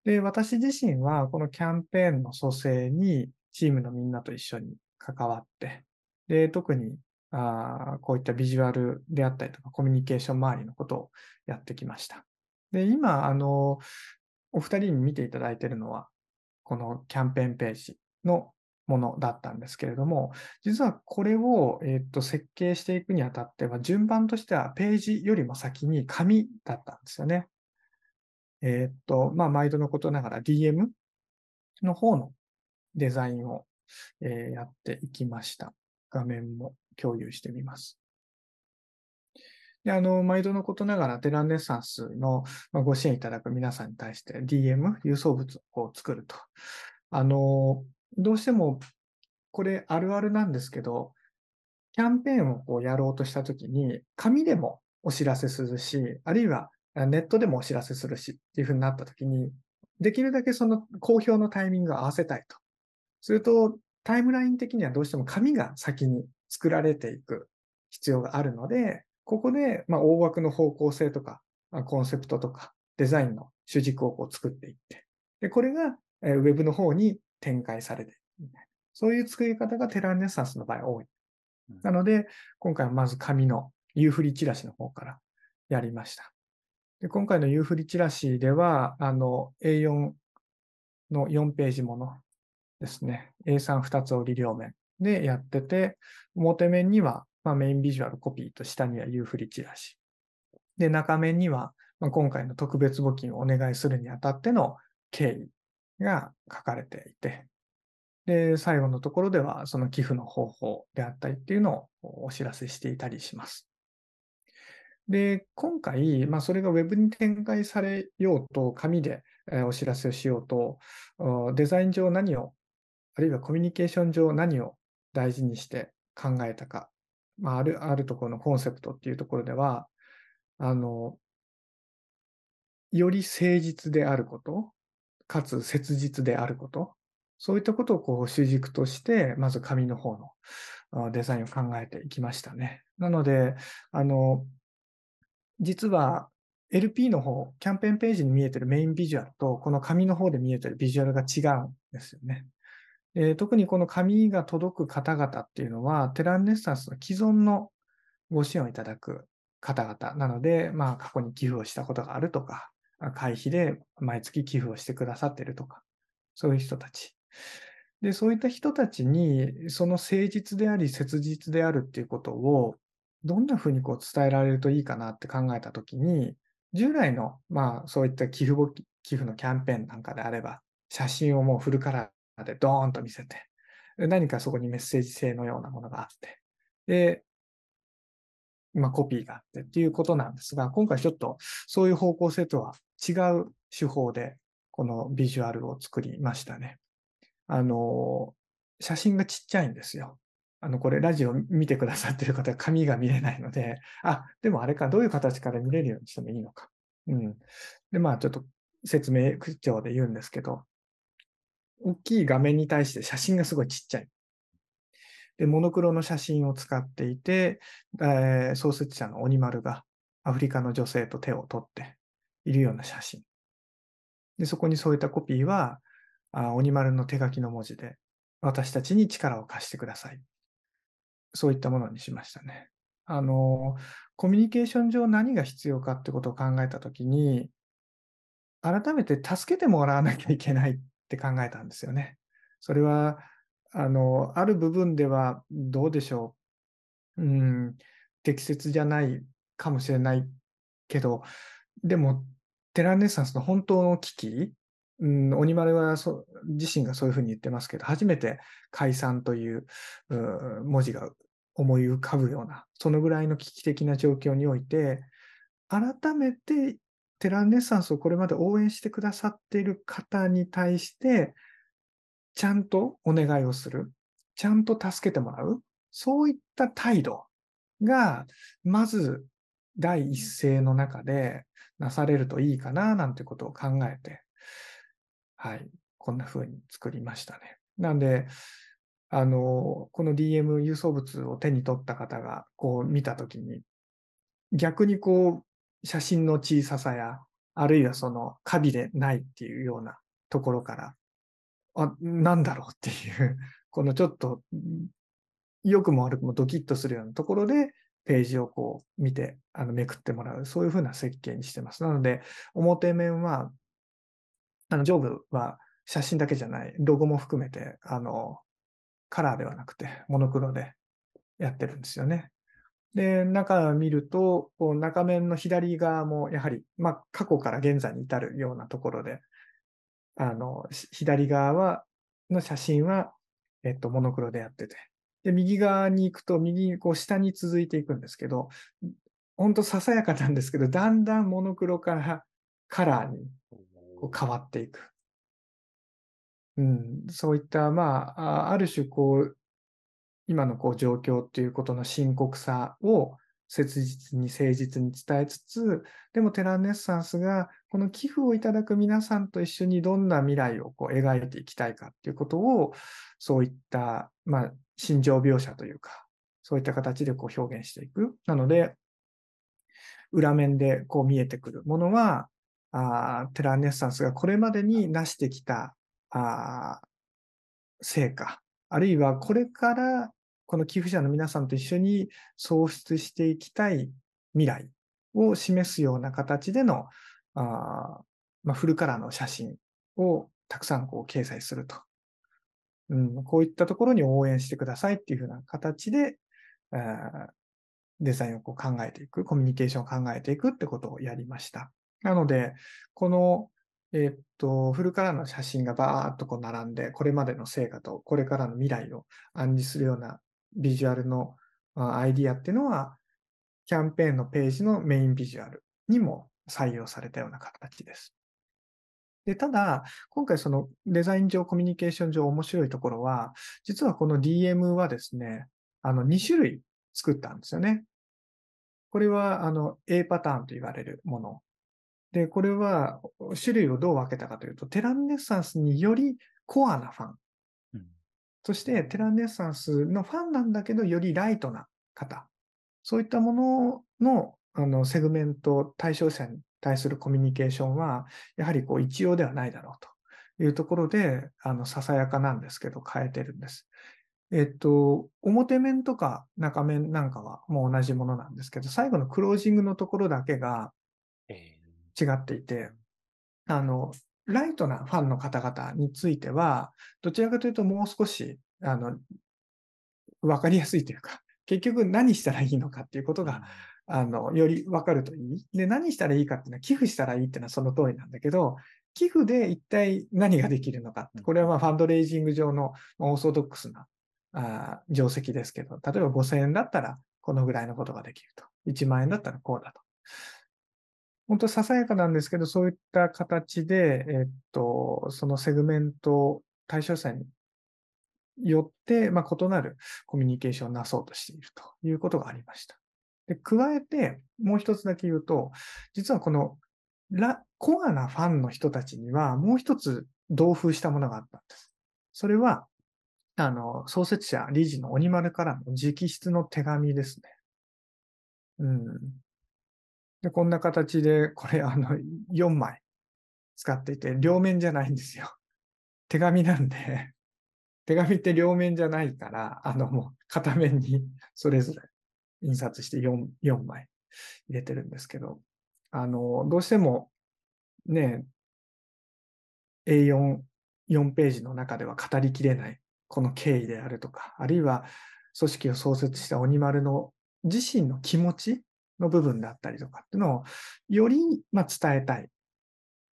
で、私自身はこのキャンペーンの蘇生にチームのみんなと一緒に関わって、で、特にあこういったビジュアルであったりとかコミュニケーション周りのことをやってきました。で、今、あの、お二人に見ていただいているのは、このキャンペーンページのものだったんですけれども、実はこれを、えーと設計していくにあたっては、順番としてはページよりも先に紙だったんですよね。えっ、と、まあ、毎度のことながら DM の方のデザインを、えやっていきました。画面も共有してみます。で、あの、毎度のことながら、テランネッサンスのご支援いただく皆さんに対して DM、郵送物を作ると。あの、どうしても、これあるあるなんですけど、キャンペーンをこうやろうとしたときに、紙でもお知らせするし、あるいはネットでもお知らせするしっていうふうになったときに、できるだけその公表のタイミングを合わせたいと。すると、タイムライン的にはどうしても紙が先に作られていく必要があるので、ここで、まあ、大枠の方向性とか、まあコンセプトとか、デザインの主軸をこう作っていって、で、これが、えーウェブの方に展開されていくみたいな。そういう作り方がテラネッサンスの場合は多い。なので、今回はまず紙の夕振りチラシの方からやりました。で今回の夕振りチラシでは、あの A4 の4ページものですね、A32 つ折り両面でやってて、表面には、まあ、メインビジュアルコピーと下には夕振りチラシ。で、中面には、まあ、今回の特別募金をお願いするにあたっての経緯が書かれていて、で、最後のところでは、その寄付の方法であったりっていうのをお知らせしていたりします。で、今回、まあ、それが Web に展開されようと、紙でお知らせをしようと、デザイン上何を、あるいはコミュニケーション上何を大事にして考えたか、まあ、あるあるところのコンセプトっていうところでは、あの、より誠実であること、かつ切実であること、そういったことをこう主軸として、まず紙の方のデザインを考えていきましたね。なので、あの、実は LP の方、キャンペーンページに見えてるメインビジュアルと、この紙の方で見えてるビジュアルが違うんですよね。えー、特にこの紙が届く方々っていうのは、テランネッサンスの既存のご支援をいただく方々なので、まあ、過去に寄付をしたことがあるとか、会費で毎月寄付をしてくださってるとか、そういう人たち。で、そういった人たちに、その誠実であり、切実であるっていうことを、どんなふうにこう伝えられるといいかなって考えたときに、従来の、まあ、そういった寄付寄付のキャンペーンなんかであれば、写真をもうフルカラーでドーンと見せて、何かそこにメッセージ性のようなものがあって、で、まあ、コピーがあってっていうことなんですが、今回ちょっとそういう方向性とは違う手法で、このビジュアルを作りましたね。あの、写真がちっちゃいんですよ。あの、これラジオ見てくださってる方は紙が見れないので、あ、でもあれか、どういう形から見れるようにしてもいいのか。うん。で、まあちょっと説明口調で言うんですけど、大きい画面に対して写真がすごいちっちゃい。で、モノクロの写真を使っていて、えー、創設者の鬼丸がアフリカの女性と手を取っているような写真。で、そこにそういったコピーは、あ鬼丸の手書きの文字で、私たちに力を貸してください。そういったものにしましたね。あの、コミュニケーション上何が必要かってことを考えたときに、改めて助けてもらわなきゃいけないって考えたんですよね。それは、あの、ある部分ではどうでしょう。うん、適切じゃないかもしれないけど、でも、テランネッサンスの本当の危機、うん、鬼丸はそ自身がそういうふうに言ってますけど、初めて解散という文字が思い浮かぶような、そのぐらいの危機的な状況において、改めてテランネッサンスをこれまで応援してくださっている方に対して、ちゃんとお願いをする。ちゃんと助けてもらう。そういった態度が、まず第一声の中でなされるといいかな、なんてことを考えて、はい、こんな風に作りましたね。なんで、あの、この DM 郵送物を手に取った方がこう見たときに、逆にこう、写真の小ささや、あるいはその、カビでないっていうようなところから、あ、なんだろうっていう、このちょっと、良くも悪くもドキッとするようなところで、ページをこう見て、あのめくってもらう、そういうふうな設計にしてます。なので、表面は、あの上部は写真だけじゃない、ロゴも含めて、あの、カラーではなくて、モノクロでやってるんですよね。で、中を見ると、こう中面の左側もやはり、まあ、過去から現在に至るようなところで、あの、左側は、の写真は、えっと、モノクロでやってて、で、右側に行くと、右にこう下に続いていくんですけど、ほんとささやかなんですけど、だんだんモノクロからカラーにこう変わっていく。うん、そういった、まあ、ある種こう、今のこう状況っていうことの深刻さを切実に誠実に伝えつつ、でもテラネッサンスがこの寄付をいただく皆さんと一緒にどんな未来をこう描いていきたいかっていうことを、そういった、まあ、心情描写というか、そういった形でこう表現していく。なので、裏面でこう見えてくるものは、あテランネッサンスがこれまでに成してきたあ成果、あるいはこれからこの寄付者の皆さんと一緒に創出していきたい未来を示すような形での、あまあ、フルカラーの写真をたくさんこう掲載すると。うん、こういったところに応援してくださいっていうふうな形で、デザインをこう考えていく、コミュニケーションを考えていくってことをやりました。なので、この、えっと、フルカラーの写真がバーっとこう並んで、これまでの成果とこれからの未来を暗示するようなビジュアルのアイディアっていうのは、キャンペーンのページのメインビジュアルにも採用されたような形です。で、ただ、今回そのデザイン上、コミュニケーション上面白いところは、実はこの DM はですね、あの2種類作ったんですよね。これはあの A パターンと言われるもの。で、これは種類をどう分けたかというと、テランネッサンスによりコアなファン。うん、そして、テランネッサンスのファンなんだけど、よりライトな方。そういったもののあのセグメント、対象者に対するコミュニケーションは、やはりこう一様ではないだろうというところで、あのささやかなんですけど、変えてるんです。えっと、表面とか中面なんかはもう同じものなんですけど、最後のクロージングのところだけが違っていて、あの、ライトなファンの方々については、どちらかというともう少し、あの、わかりやすいというか、結局何したらいいのかっていうことが、あの、よりわかるといい？で、何したらいいかっていうのは、寄付したらいいっていうのはその通りなんだけど、寄付で一体何ができるのか。これはまあファンドレイジング上のオーソドックスなあ定石ですけど、例えば5000円だったらこのぐらいのことができると。1万円だったらこうだと。本当ささやかなんですけど、そういった形で、えっと、そのセグメント、対象者によって、まあ、異なるコミュニケーションをなそうとしているということがありました。で加えて、もう一つだけ言うと、実はこのラコアなファンの人たちには、もう一つ同封したものがあったんです。それは、あの、創設者、理事の鬼丸からの直筆の手紙ですね。うん。で、こんな形で、これ、あの、4枚使っていて、両面じゃないんですよ。手紙なんで、手紙って両面じゃないから、あの、もう片面にそれぞれ印刷して 4, 4枚入れてるんですけど、あの、どうしてもね、A4、4ページの中では語りきれないこの経緯であるとか、あるいは組織を創設した鬼丸の自身の気持ちの部分だったりとかっていうのをよりま伝えたい。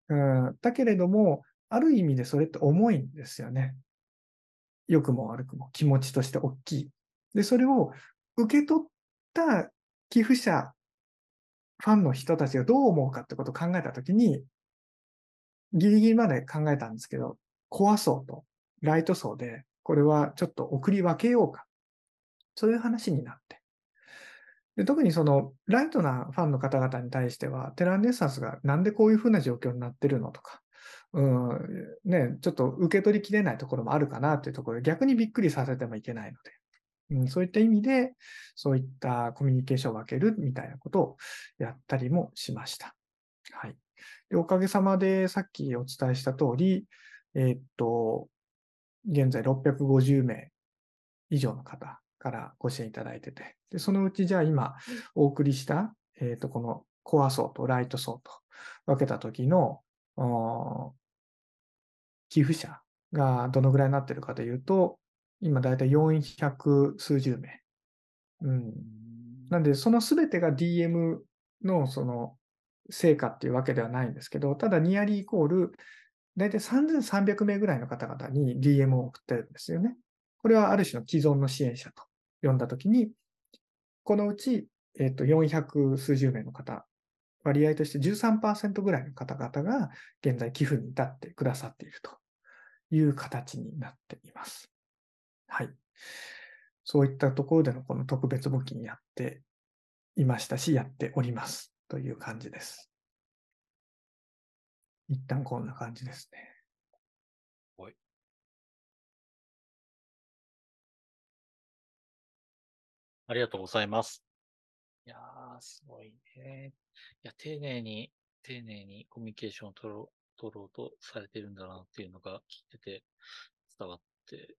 うん、だけれども、ある意味でそれって重いんですよね。良くも悪くも気持ちとして大きい。で、それを受け取った寄付者、ファンの人たちがどう思うかってことを考えたときに、ギリギリまで考えたんですけど、怖そうとライト層で、これはちょっと送り分けようか。そういう話になって。で特にそのライトなファンの方々に対しては、テランネッサンスがなんでこういうふうな状況になってるのとか、うんね、ちょっと受け取りきれないところもあるかなというところで、逆にびっくりさせてもいけないので、うん、そういった意味で、そういったコミュニケーションを分けるみたいなことをやったりもしました。はい。でおかげさまで、さっきお伝えした通り、えー、っと、現在650名以上の方からご支援いただいてて、でそのうちじゃあ今お送りした、えっ、ー、と、このコア層とライト層と分けた時の寄付者がどのぐらいになってるかというと、今だいたい400数十名。うん。なんで、そのすべてが DM のその成果っていうわけではないんですけど、ただニアリーイコール、だいたい3300名ぐらいの方々に DM を送ってるんですよね。これはある種の既存の支援者と呼んだときに、このうち、えっと、400数十名の方、割合として13%ぐらいの方々が現在寄付に至ってくださっているという形になっています。はい。そういったところでのこの特別募金やっていましたし、やっておりますという感じです。一旦こんな感じですね。はい。ありがとうございます。いやー、すごいね。いや、丁寧に、丁寧にコミュニケーションを取ろう、取ろうとされてるんだなっていうのが聞いてて伝わって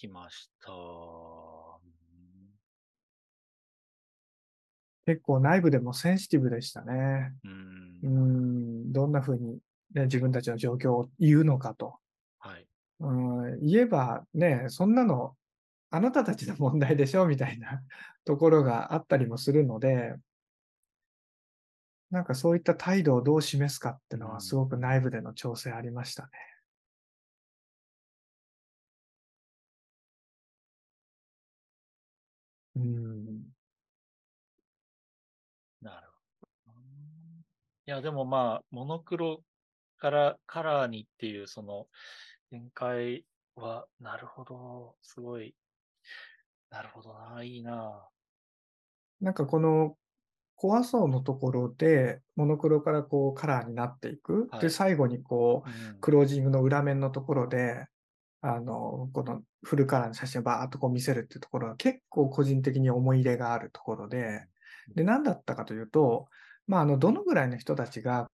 きました。結構内部でもセンシティブでしたね。うん、どんなふうに、ね、自分たちの状況を言うのかと。はい、うん言えばね、そんなのあなたたちの問題でしょみたいな ところがあったりもするので、なんかそういった態度をどう示すかっていうのはすごく内部での調整ありましたね。うん。なるほど。いや、でもまあ、モノクロからカラーにっていう、その、展開は、なるほど。すごい。なるほどな。いいな。なんかこの怖そうのところで、モノクロからこうカラーになっていく。で、はい最後にこう、うんクロージングの裏面のところで、あの、このフルカラーの写真をバーっとこう見せるっていうところは結構個人的に思い入れがあるところで、で、何だったかというと、まあ、あの、どのぐらいの人たちが、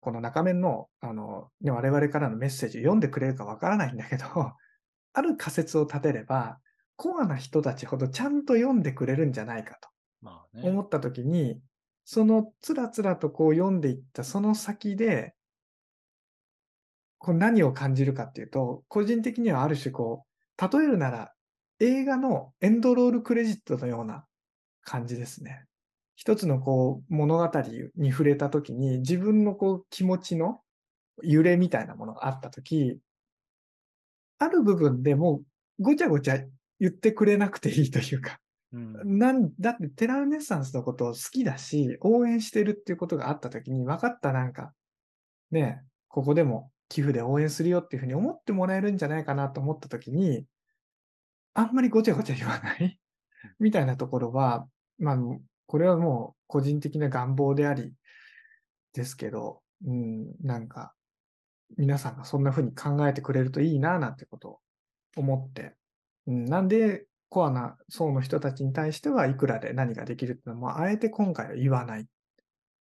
この中面の、あの、ね、我々からのメッセージを読んでくれるかわからないんだけど、ある仮説を立てれば、コアな人たちほどちゃんと読んでくれるんじゃないかまあと思ね。ったときに、そのつらつらとこう読んでいったその先で、こう何を感じるかっていうと、個人的にはある種こう、例えるなら映画のエンドロールクレジットのような感じですね。一つのこう物語に触れたときに自分のこう気持ちの揺れみたいなものがあったとき、ある部分でもうごちゃごちゃ言ってくれなくていいというか、うん。なんだってテラルネッサンスのことを好きだし、応援してるっていうことがあったときに、分かったなんか、ね、ここでも寄付で応援するよっていうふうに思ってもらえるんじゃないかなと思ったときに、あんまりごちゃごちゃ言わない？みたいなところは、まあ、これはもう個人的な願望であり、ですけど、うん、なんか、皆さんがそんな風に考えてくれるといいな、なんてことを思って、うん、なんで、コアな層の人たちに対してはいくらで何ができるっていうのも、あえて今回は言わない。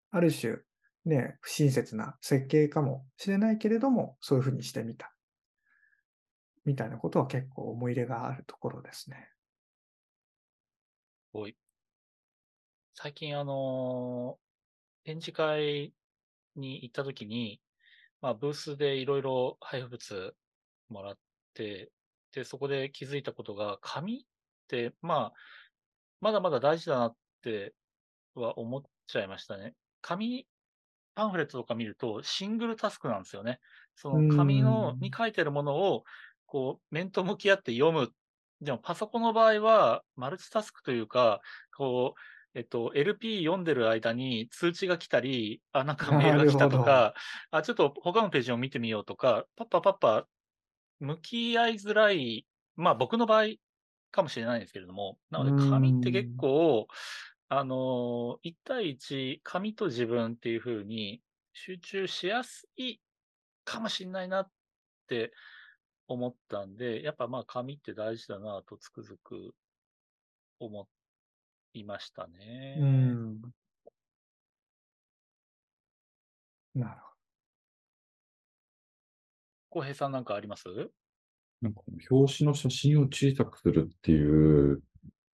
ある種、ね、不親切な設計かもしれないけれども、そういう風にしてみた。みたいなことは結構思い入れがあるところですね。ごい。最近あのー展示会に行った時に、まあブースでいろいろ配布物もらって、で、そこで気づいたことが、紙って、まあ、まだまだ大事だなっては思っちゃいましたね。紙、パンフレットとか見るとシングルタスクなんですよね。その紙のうんに書いてるものを、こう、面と向き合って読む。でもパソコンの場合は、マルチタスクというか、こう、えっと、LP 読んでる間に通知が来たり、あ、なんかメールが来たとか、あ、ちょっと他のページを見てみようとか、パッパパッパ、向き合いづらい、まあ僕の場合かもしれないんですけれども、なので紙って結構、あの、1対1、紙と自分っていう風に集中しやすいかもしれないなって思ったんで、やっぱまあ紙って大事だなとつくづく思いましたね。うん。なるほ浩平さんなんかあります？なんか表紙の写真を小さくするっていう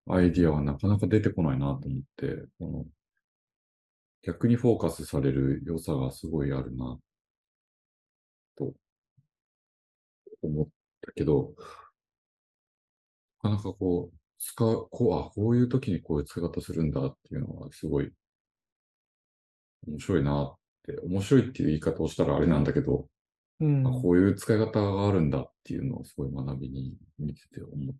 アイディアはなかなか出てこないなと思って、この逆にフォーカスされる良さがすごいあるな、と思ったけど、なかなかこう、使う、こう、あ、こういう時にこういう使い方するんだっていうのはすごい面白いなって、面白いっていう言い方をしたらあれなんだけど、ど。うんあこういう使い方があるんだっていうのをすごい学びに見てて思っ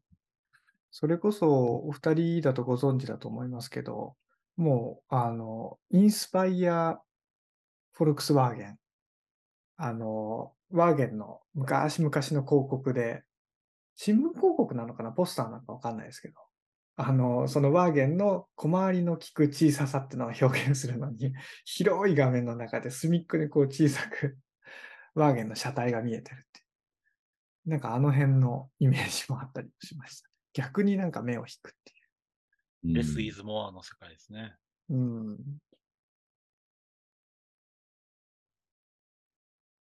それこそお二人だとご存知だと思いますけど、もう、あの、インスパイア・フォルクスワーゲン。あの、ワーゲンの昔々の広告で、新聞広告なのかな？ポスターなのかわかんないですけど、あの、そのワーゲンの小回りの利く小ささっていうのを表現するのに、広い画面の中で隅っこにこう小さくワーゲンの車体が見えてるって。なんかあの辺のイメージもあったりしました。逆になんか目を引くってうんレス・イズ・モアの世界ですね。いう。うん。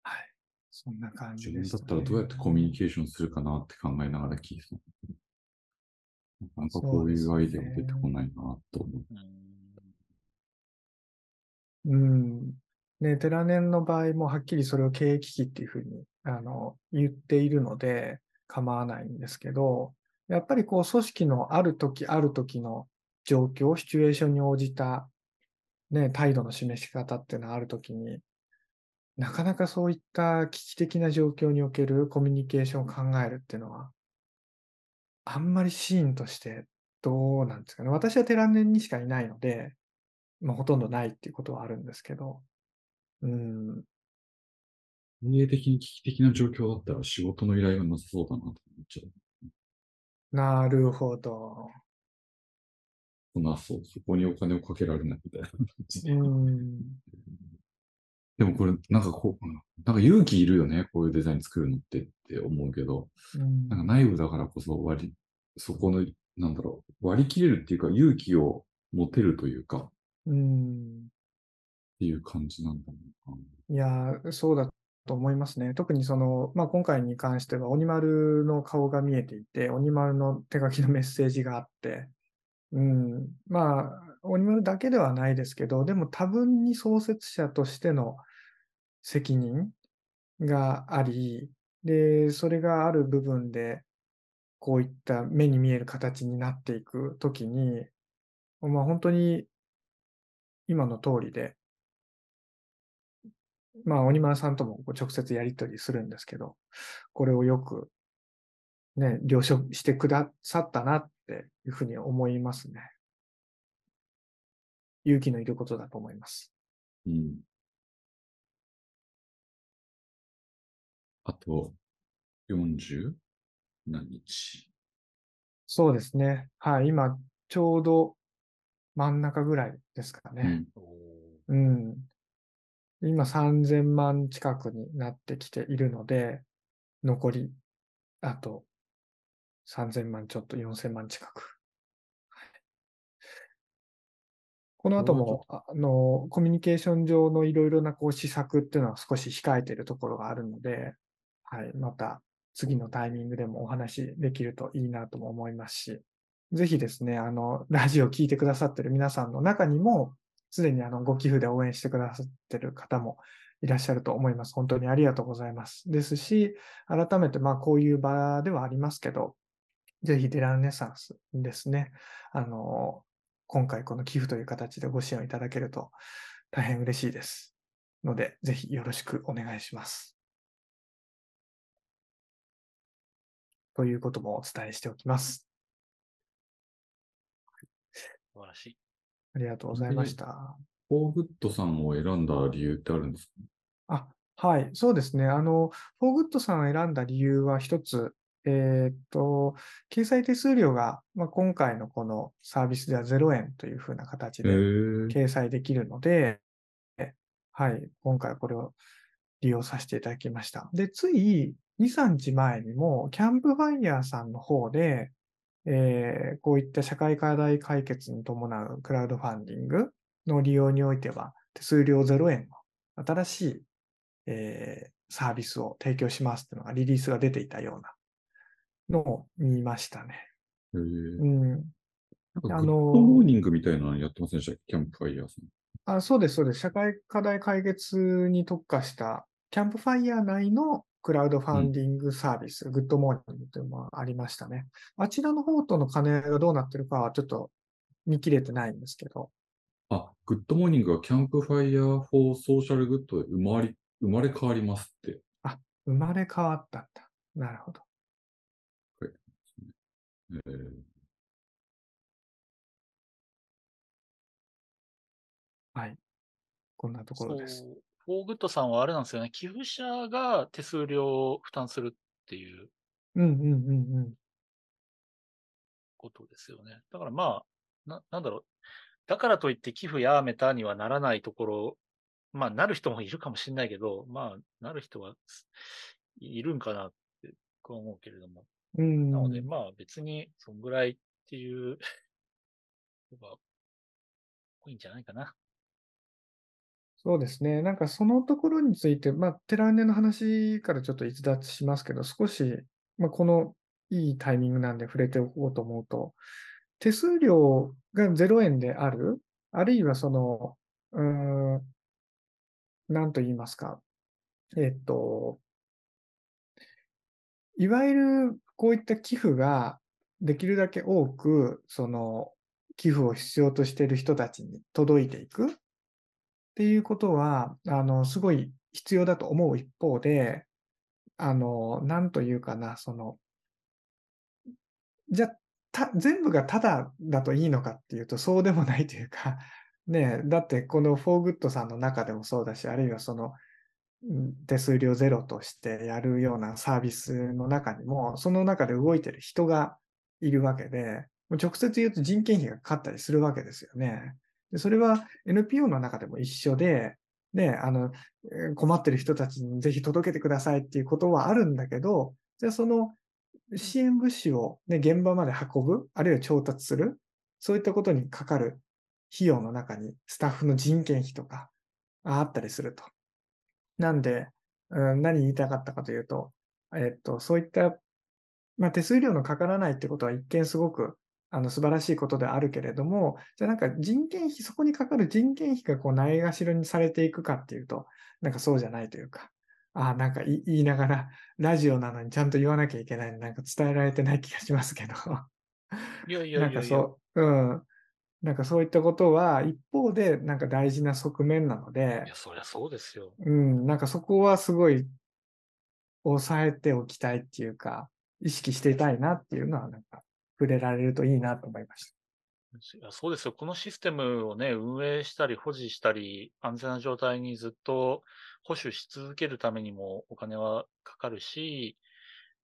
はい。そんな感じ自分だでした、ったらどうやってコミュニケーションするかなって考えながら聞いてた。なかなかこういうアイデアも出てこないなと思う。うんうん。ね、テラネンの場合もはっきりそれを経営危機っていうふうにあの言っているので構わないんですけど、やっぱりこう組織のある時ある時の状況、シチュエーションに応じた、ね、態度の示し方っていうのがある時に、なかなかそういった危機的な状況におけるコミュニケーションを考えるっていうのは、あんまりシーンとしてどうなんですかね。私はテラネにしかいないので、まあ、ほとんどないっていうことはあるんですけど、うん、経営的に危機的な状況だったら仕事の依頼がなさそうだなと思っちゃう。なるほど。そんな、そう、そこにお金をかけられないみたいな感じで。うん、でもこれ、なんかこう、うんなんか勇気いるよね、こういうデザイン作るのってって思うけど、うんなんか内部だからこそ割り、そこの、なんだろう、割り切れるっていうか、勇気を持てるというか、っうん。ていう感じなんだろうな。いやー、そうだと思いますね。特にその、まあ、今回に関しては、鬼丸の顔が見えていて、鬼丸の手書きのメッセージがあって、うん、まあ、鬼丸だけではないですけど、でも多分に創設者としての責任があり、で、それがある部分で、こういった目に見える形になっていくときに、まあ、本当に今の通りで、まあ、鬼丸さんともこう直接やり取りするんですけど、これをよく、ね、了承してくださったなっていうふうに思いますね。勇気のいることだと思います。うん。あと、40何日。そうですね。はい、今、ちょうど真ん中ぐらいですかね。うん。うん。今3000万近くになってきているので、残り、あと3000万ちょっと4000万近く。この後も、あの、コミュニケーション上のいろいろなこう施策っていうのは少し控えているところがあるので、はい、また次のタイミングでもお話できるといいなとも思いますし、ぜひですね、あの、ラジオを聞いてくださってる皆さんの中にも、すでにあのご寄付で応援してくださってる方もいらっしゃると思います。本当にありがとうございます。ですし、改めてまあこういう場ではありますけど、ぜひデラルネサンスですね、あの、今回この寄付という形でご支援いただけると大変嬉しいです。ので、ぜひよろしくお願いします。ということもお伝えしておきます。素晴らしい。ありがとうございました。フォーグッドさんを選んだ理由ってあるんですか？あ、はい、そうですね。あの、フォーグッドさんを選んだ理由は一つ、えーっと、掲載手数料が、まあ、今回のこのサービスでは0円というふうな形へでー掲載できるので、はい、今回これを利用させていただきました。で、つい2、3日前にも、キャンプファイヤーさんの方で、えーこういった社会課題解決に伴うクラウドファンディングの利用においては、手数料0円の新しい、えーサービスを提供しますっていうのがリリースが出ていたようなのを見ましたね。へーうん。なんかあの GoodMorning みたいなのやってませんでしたキャンプファイヤーさん。あ、そうです、そうです。社会課題解決に特化した、キャンプファイヤー内のクラウドファンディングサービス、 GoodMorning というのがありましたね。あちらの方との兼ね合いがどうなってるかはちょっと見切れてないんですけど。あ、グッドモーニングは CAMPFIRE for Social Good で生まれ、生まれ変わりますって。生まれ変わったんだ。なるほど。えーはい。こんなところです。そうフォーグッドさんはあれなんですよね。寄付者が手数料を負担するっていううんうんうんうん。ことですよね。だからまあ、ななんだろう。だからといって寄付やめたにはならないところ、まあ、なる人もいるかもしれないけど、まあ、なる人はいるんかなって思うけれども。うん。なので、まあ別にそんぐらいっていうのが多いんじゃないかな。そうですね。なんかそのところについて、まあ、テラーネの話からちょっと逸脱しますけど、少し、まあ、このいいタイミングなんで触れておこうと思うと、手数料が0円である、あるいはその、うん、なんと言いますか、えっと、いわゆるこういった寄付ができるだけ多く、その寄付を必要としている人たちに届いていくっていうことは、あの、すごい必要だと思う一方で、あの、なんというかな、その、じゃ、た全部がタダだといいのかっていうと、そうでもないというか、ね、だってこのフォーグッドさんの中でもそうだし、あるいはその、手数料ゼロとしてやるようなサービスの中にも、その中で動いてる人がいるわけで、直接言うと人件費がかかったりするわけですよね。で、それは NPO の中でも一緒で、ね、あの、困ってる人たちにぜひ届けてくださいっていうことはあるんだけど、じゃあその支援物資をね、現場まで運ぶ、あるいは調達する、そういったことにかかる費用の中にスタッフの人件費とかあったりすると。なんで、うん、何言いたかったかというと、えっと、そういった、ま、手数料のかからないってことは一見すごく、あの、素晴らしいことであるけれども、じゃあなんか人件費そこにかかる人件費がこうないがしろにされていくかっていうと、なんかそうじゃないというか、ああ、なんかい言いながら、ラジオなのにちゃんと言わなきゃいけないのなんか伝えられてない気がしますけど。いやいやなんいやいや。かそううん。なんかそういったことは一方でなんか大事な側面なのいでや、そりゃそうですよ。うん、なんかそこはすごい抑えておきたいっていうか、意識していたいなっていうのはなんか触れられるといいなと思いました。そうですよ。このシステムをね、運営したり保持したり、安全な状態にずっと保守し続けるためにもお金はかかるし、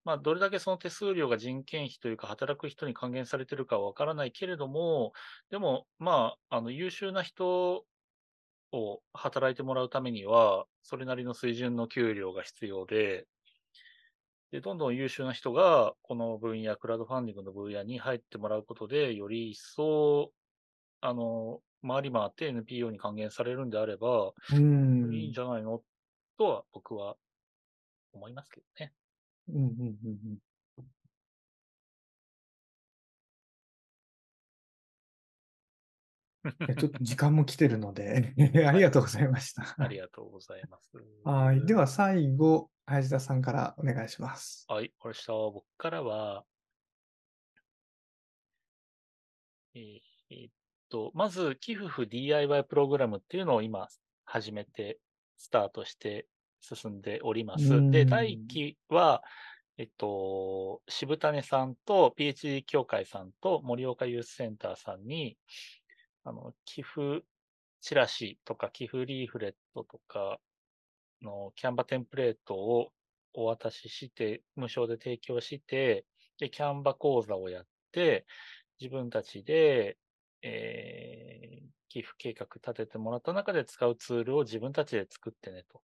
まあ、どれだけその手数料が人件費というか、働く人に還元されてるかはわからないけれども、でも、まあ、あの、優秀な人を働いてもらうためには、それなりの水準の給料が必要で、で、どんどん優秀な人がこの分野、クラウドファンディングの分野に入ってもらうことで、より一層、あの、回り回って NPO に還元されるんであれば、ういいんん。じゃないのとは僕は思いますけどね。うんうんうんうん。え、ちょっと時間も来てるので、ありがとうございました。ありがとうございます。はい。では最後、林田さんからお願いします。はい、わかりました。僕からは、えーえーっと、まず、寄付付 DIY プログラムっていうのを今始めて、スタートして進んでおりまうす。で、第ん。1期は、えっと、渋谷さんと PhD 協会さんと盛岡ユースセンターさんに、あの、寄付チラシとか寄付リーフレットとかのキャンバテンプレートをお渡しして、無償で提供して、で、キャンバ講座をやって、自分たちで、えー寄付計画立ててもらった中で使うツールを自分たちで作ってねと。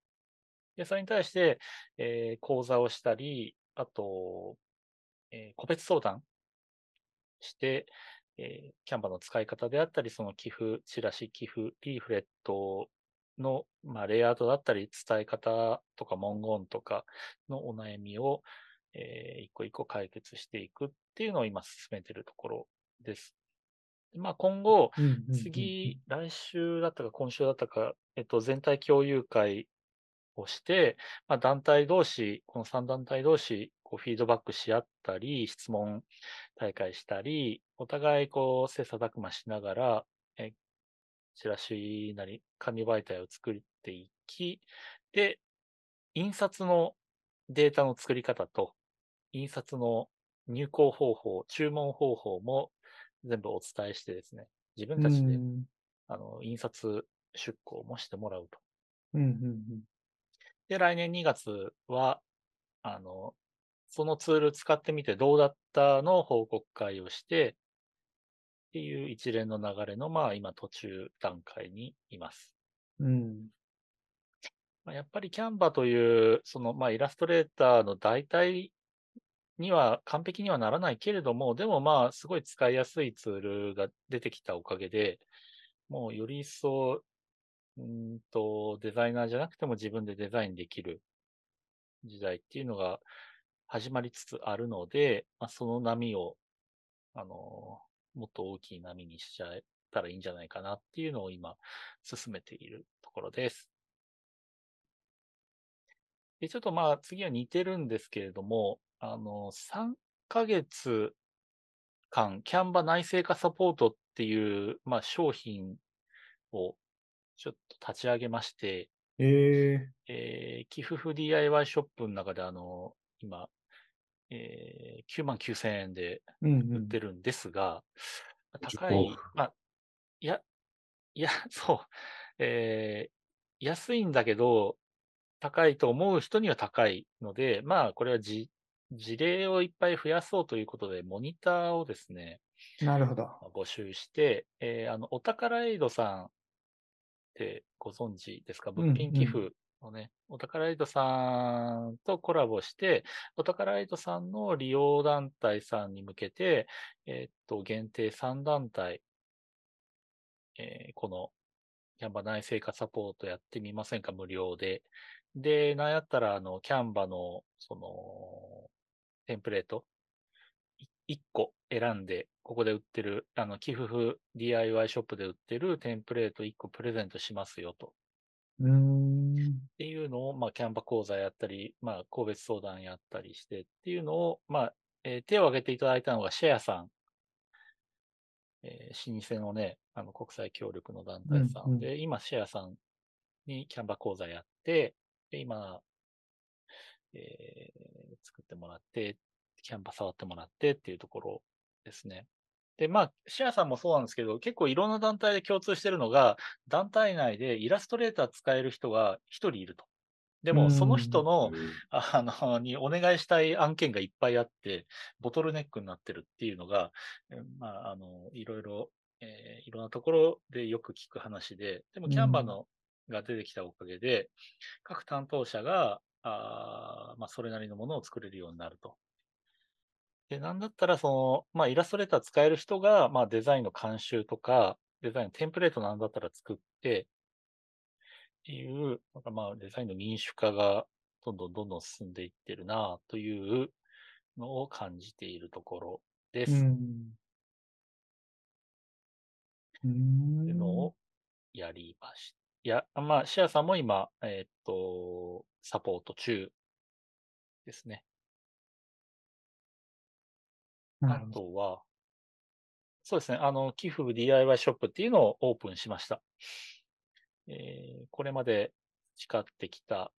で、それに対して、えー講座をしたり、あと、えー個別相談して、えーキャンバの使い方であったり、その寄付、チラシ、寄付、リーフレットの、まあ、レイアウトだったり、伝え方とか文言とかのお悩みを、えー一個一個解決していくっていうのを今進めているところです。でまあ、今後。次、来週だったか今週だったか、えっと、全体共有会をして、まあ、団体同士、この3団体同士、こうフィードバックし合ったり、質問大会したり、お互いこう、切磋琢磨しながら、え、チラシなり、紙媒体を作っていき、で、印刷のデータの作り方と、印刷の入稿方法、注文方法も全部お伝えしてですね、自分うたちで、ん。あの、印刷出稿もしてもらうと。うんうんうん。で、来年2月は、あの、そのツール使ってみてどうだったの報告会をして、っていう一連の流れの、まあ今途中段階にいます。うん。まあ、やっぱりキャンバという、その、まあイラストレーターの代替には完璧にはならないけれども、でもまあすごい使いやすいツールが出てきたおかげで、もうより一層、うーんと、デザイナーじゃなくても自分でデザインできる時代っていうのが始まりつつあるので、まあ、その波を、あの、もっと大きい波にしちゃえたらいいんじゃないかなっていうのを今進めているところです。で、ちょっとまあ次は似てるんですけれども、あの、3ヶ月間、キャンバ内製化サポートっていう、まあ商品をちょっと立ち上げまして、ええー、寄付風 DIY ショップの中であの、今、えー、9万9000円で売っうん。てるんですが、自己高い、まあ、いや、いや、そう、えー安いんだけど、高いと思う人には高いので、まあ、これはじ事例をいっぱい増やそうということで、モニターをですね、なるほど。まあ募集して、えーあの、お宝エイドさんってご存知ですか？ん物品寄付のね、お宝エイドさんとコラボして、お宝エイドさんの利用団体さんに向けて、えーっと、限定3団体、えーこのキャンバ内製化サポートやってみませんか？無料で。で、なんやったら、あの、キャンバの、その、テンプレート、1個選んで、ここで売ってる、あの、寄付 DIY ショップで売ってるテンプレート1個プレゼントしますよと。っうーん。ていうのを、まあ、キャンバ講座やったり、まあ、個別相談やったりしてっていうのを、まあ、えー手を挙げていただいたのがシェアさん。えー老舗のね、あの、国際協力の団体さんで、今、シェアさんにキャンバ講座やって、で、今、えー作ってもらって、キャンバ触ってもらってっていうところですね。で、まあ、シェアさんもそうなんですけど、結構いろんな団体で共通してるのが、団体内でイラストレーター使える人が一人いると。でも、うんその人の、うんあの、にお願いしたい案件がいっぱいあって、ボトルネックになってるっていうのが、えーまあ、あの、いろいろ、えーいろんなところでよく聞く話で、でも、キャンバのが出てきたおかげで、各担当者が、あーまあ、それなりのものを作れるようになると。で、なんだったら、その、まあ、イラストレーター使える人が、まあ、デザインの監修とか、デザインのテンプレートなんだったら作って、っていう、なんかまあ、デザインの民主化がどんどんどんどん進んでいってるなというのを感じているところです。うん。うー。っていうんのをやりました。いや、まあ、シェアさんも今、えーっと、サポート中ですね。あ。とは、そうですね、あの、寄付 DIY ショップっていうのをオープンしました。えーこれまで誓ってきた、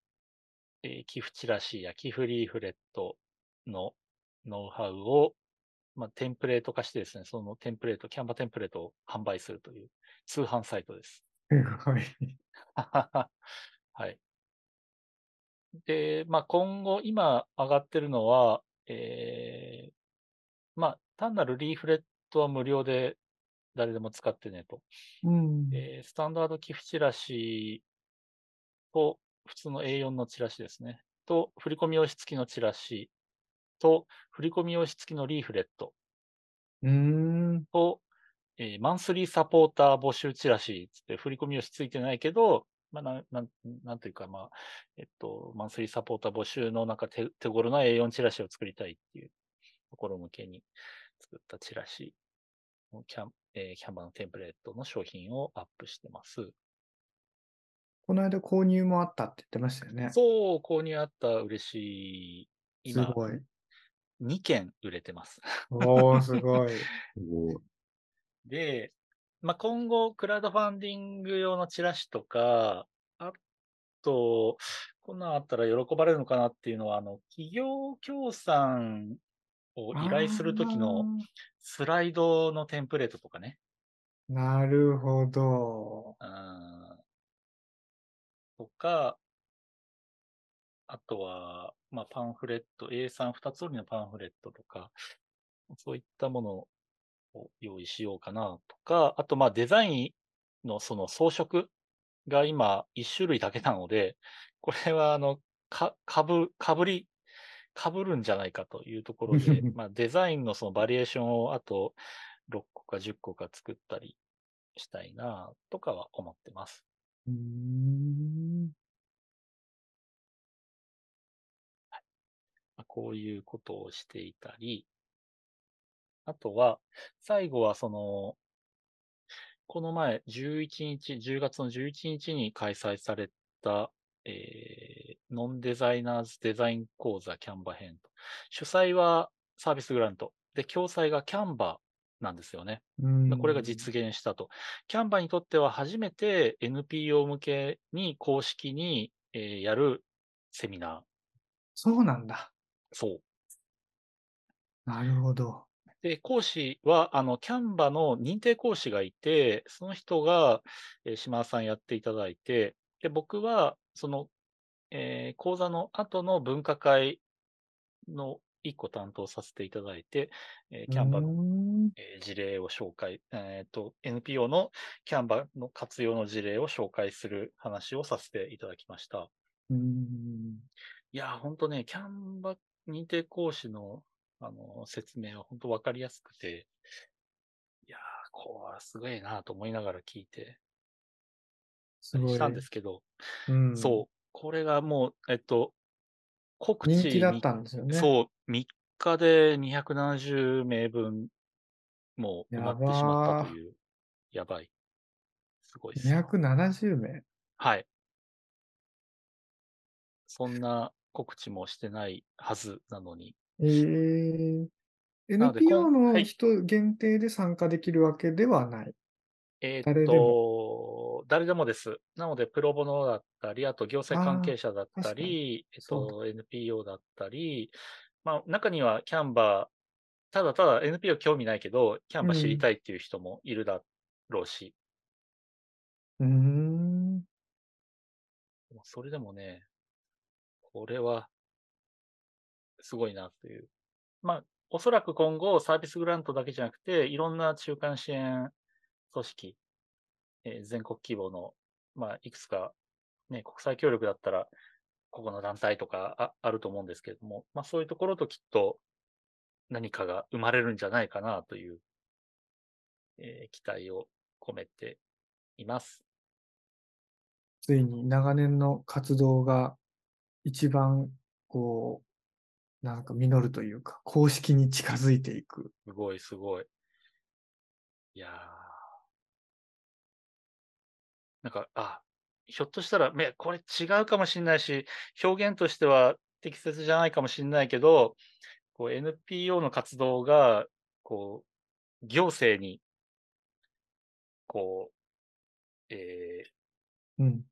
えー寄付チラシや寄付リーフレットのノウハウを、まあ、テンプレート化してですね、そのテンプレート、キャンバテンプレートを販売するという通販サイトです。すごい。はい。で、まあ、今後、今上がってるのは、えーまあ、単なるリーフレットは無料で誰でも使ってねと。うん。えースタンダード寄付チラシと、普通の A4 のチラシですね。と、振り込み用紙付きのチラシと、振り込み用紙付きのリーフレットうーん。と、えーマンスリーサポーター募集チラシつって、振り込み用紙付いてないけど、まあ、なん、なん、なんというか、まあ、えっと、マンスリーサポーター募集のなんか手、手頃な A4 チラシを作りたいっていうところ向けに作ったチラシのキャン、えーキャンバーのテンプレートの商品をアップしてます。この間購入もあったって言ってましたよね。そう、購入あった、嬉しい。今、すごい。2件売れてます。おー、すごい。すごい。で、まあ、今後、クラウドファンディング用のチラシとか、あと、こんなんあったら喜ばれるのかなっていうのは、あの、企業協賛を依頼するときのスライドのテンプレートとかね。なるほど。うんとか、あとは、まあ、パンフレット、A3 二つ折りのパンフレットとか、そういったものを用意しようかなとか、あと、まあ、デザインのその装飾が今一種類だけなので、これは、あの、か、かぶ、かぶり、かぶるんじゃないかというところで、まあ、デザインのそのバリエーションをあと6個か10個か作ったりしたいなとかは思ってます。うーん。まあこういうことをしていたり、あとは、最後はその、この前、11日、10月の11日に開催された、えーノンデザイナーズデザイン講座キャンバ編と。主催はサービスグラント。で、共催がキャンバなんですよね。うんこれが実現したと。キャンバにとっては初めて NPO 向けに公式に、えーやるセミナー。そうなんだ。そう。なるほど。で、講師は、あの、キャンバの認定講師がいて、その人が、えー島田さんやっていただいて、で、僕は、その、えー講座の後の分科会の一個担当させていただいて、えーキャンバの、の。えー事例を紹介、えっと、NPO のキャンバの活用の事例を紹介する話をさせていただきました。うん。いやー、ほんとね、キャンバ認定講師の、あの、説明は本当わかりやすくて、いやー、こう、すごいなと思いながら聞いて。したんですけど、うん。そう、これがもう、えっと、告知人気だっにたんですよね。そう、3日で270名分、もう埋まってしまったという、やばい。すごいっすよ。270名。はい。そんな告知もしてないはずなのに。えー、NPO の人限定で参加できるわけではない。えーっと、誰でもです。なので、プロボノだったり、あと行政関係者だったり、えっと、NPO だったり、まあ、中にはキャンバー、ただただ NPO 興味ないけど、キャンバー知りたいっていう人もいるだろうし、うーん。それでもね、これは、すごいなという。まあ、おそらく今後、サービスグラントだけじゃなくて、いろんな中間支援組織、えー全国規模の、まあ、いくつか、ね、国際協力だったら、ここの団体とかああると思うんですけれども、まあ、そういうところときっと何かが生まれるんじゃないかなという、えー期待を込めています。ついに長年の活動が一番こう、なんか実るというか、公式に近づいていく。すごい、すごい。いやー。なんか、あ、ひょっとしたら、め、これ違うかもしれないし、表現としては適切じゃないかもしれないけど、こう NPO の活動が、こう、行政に、こう、えーうん。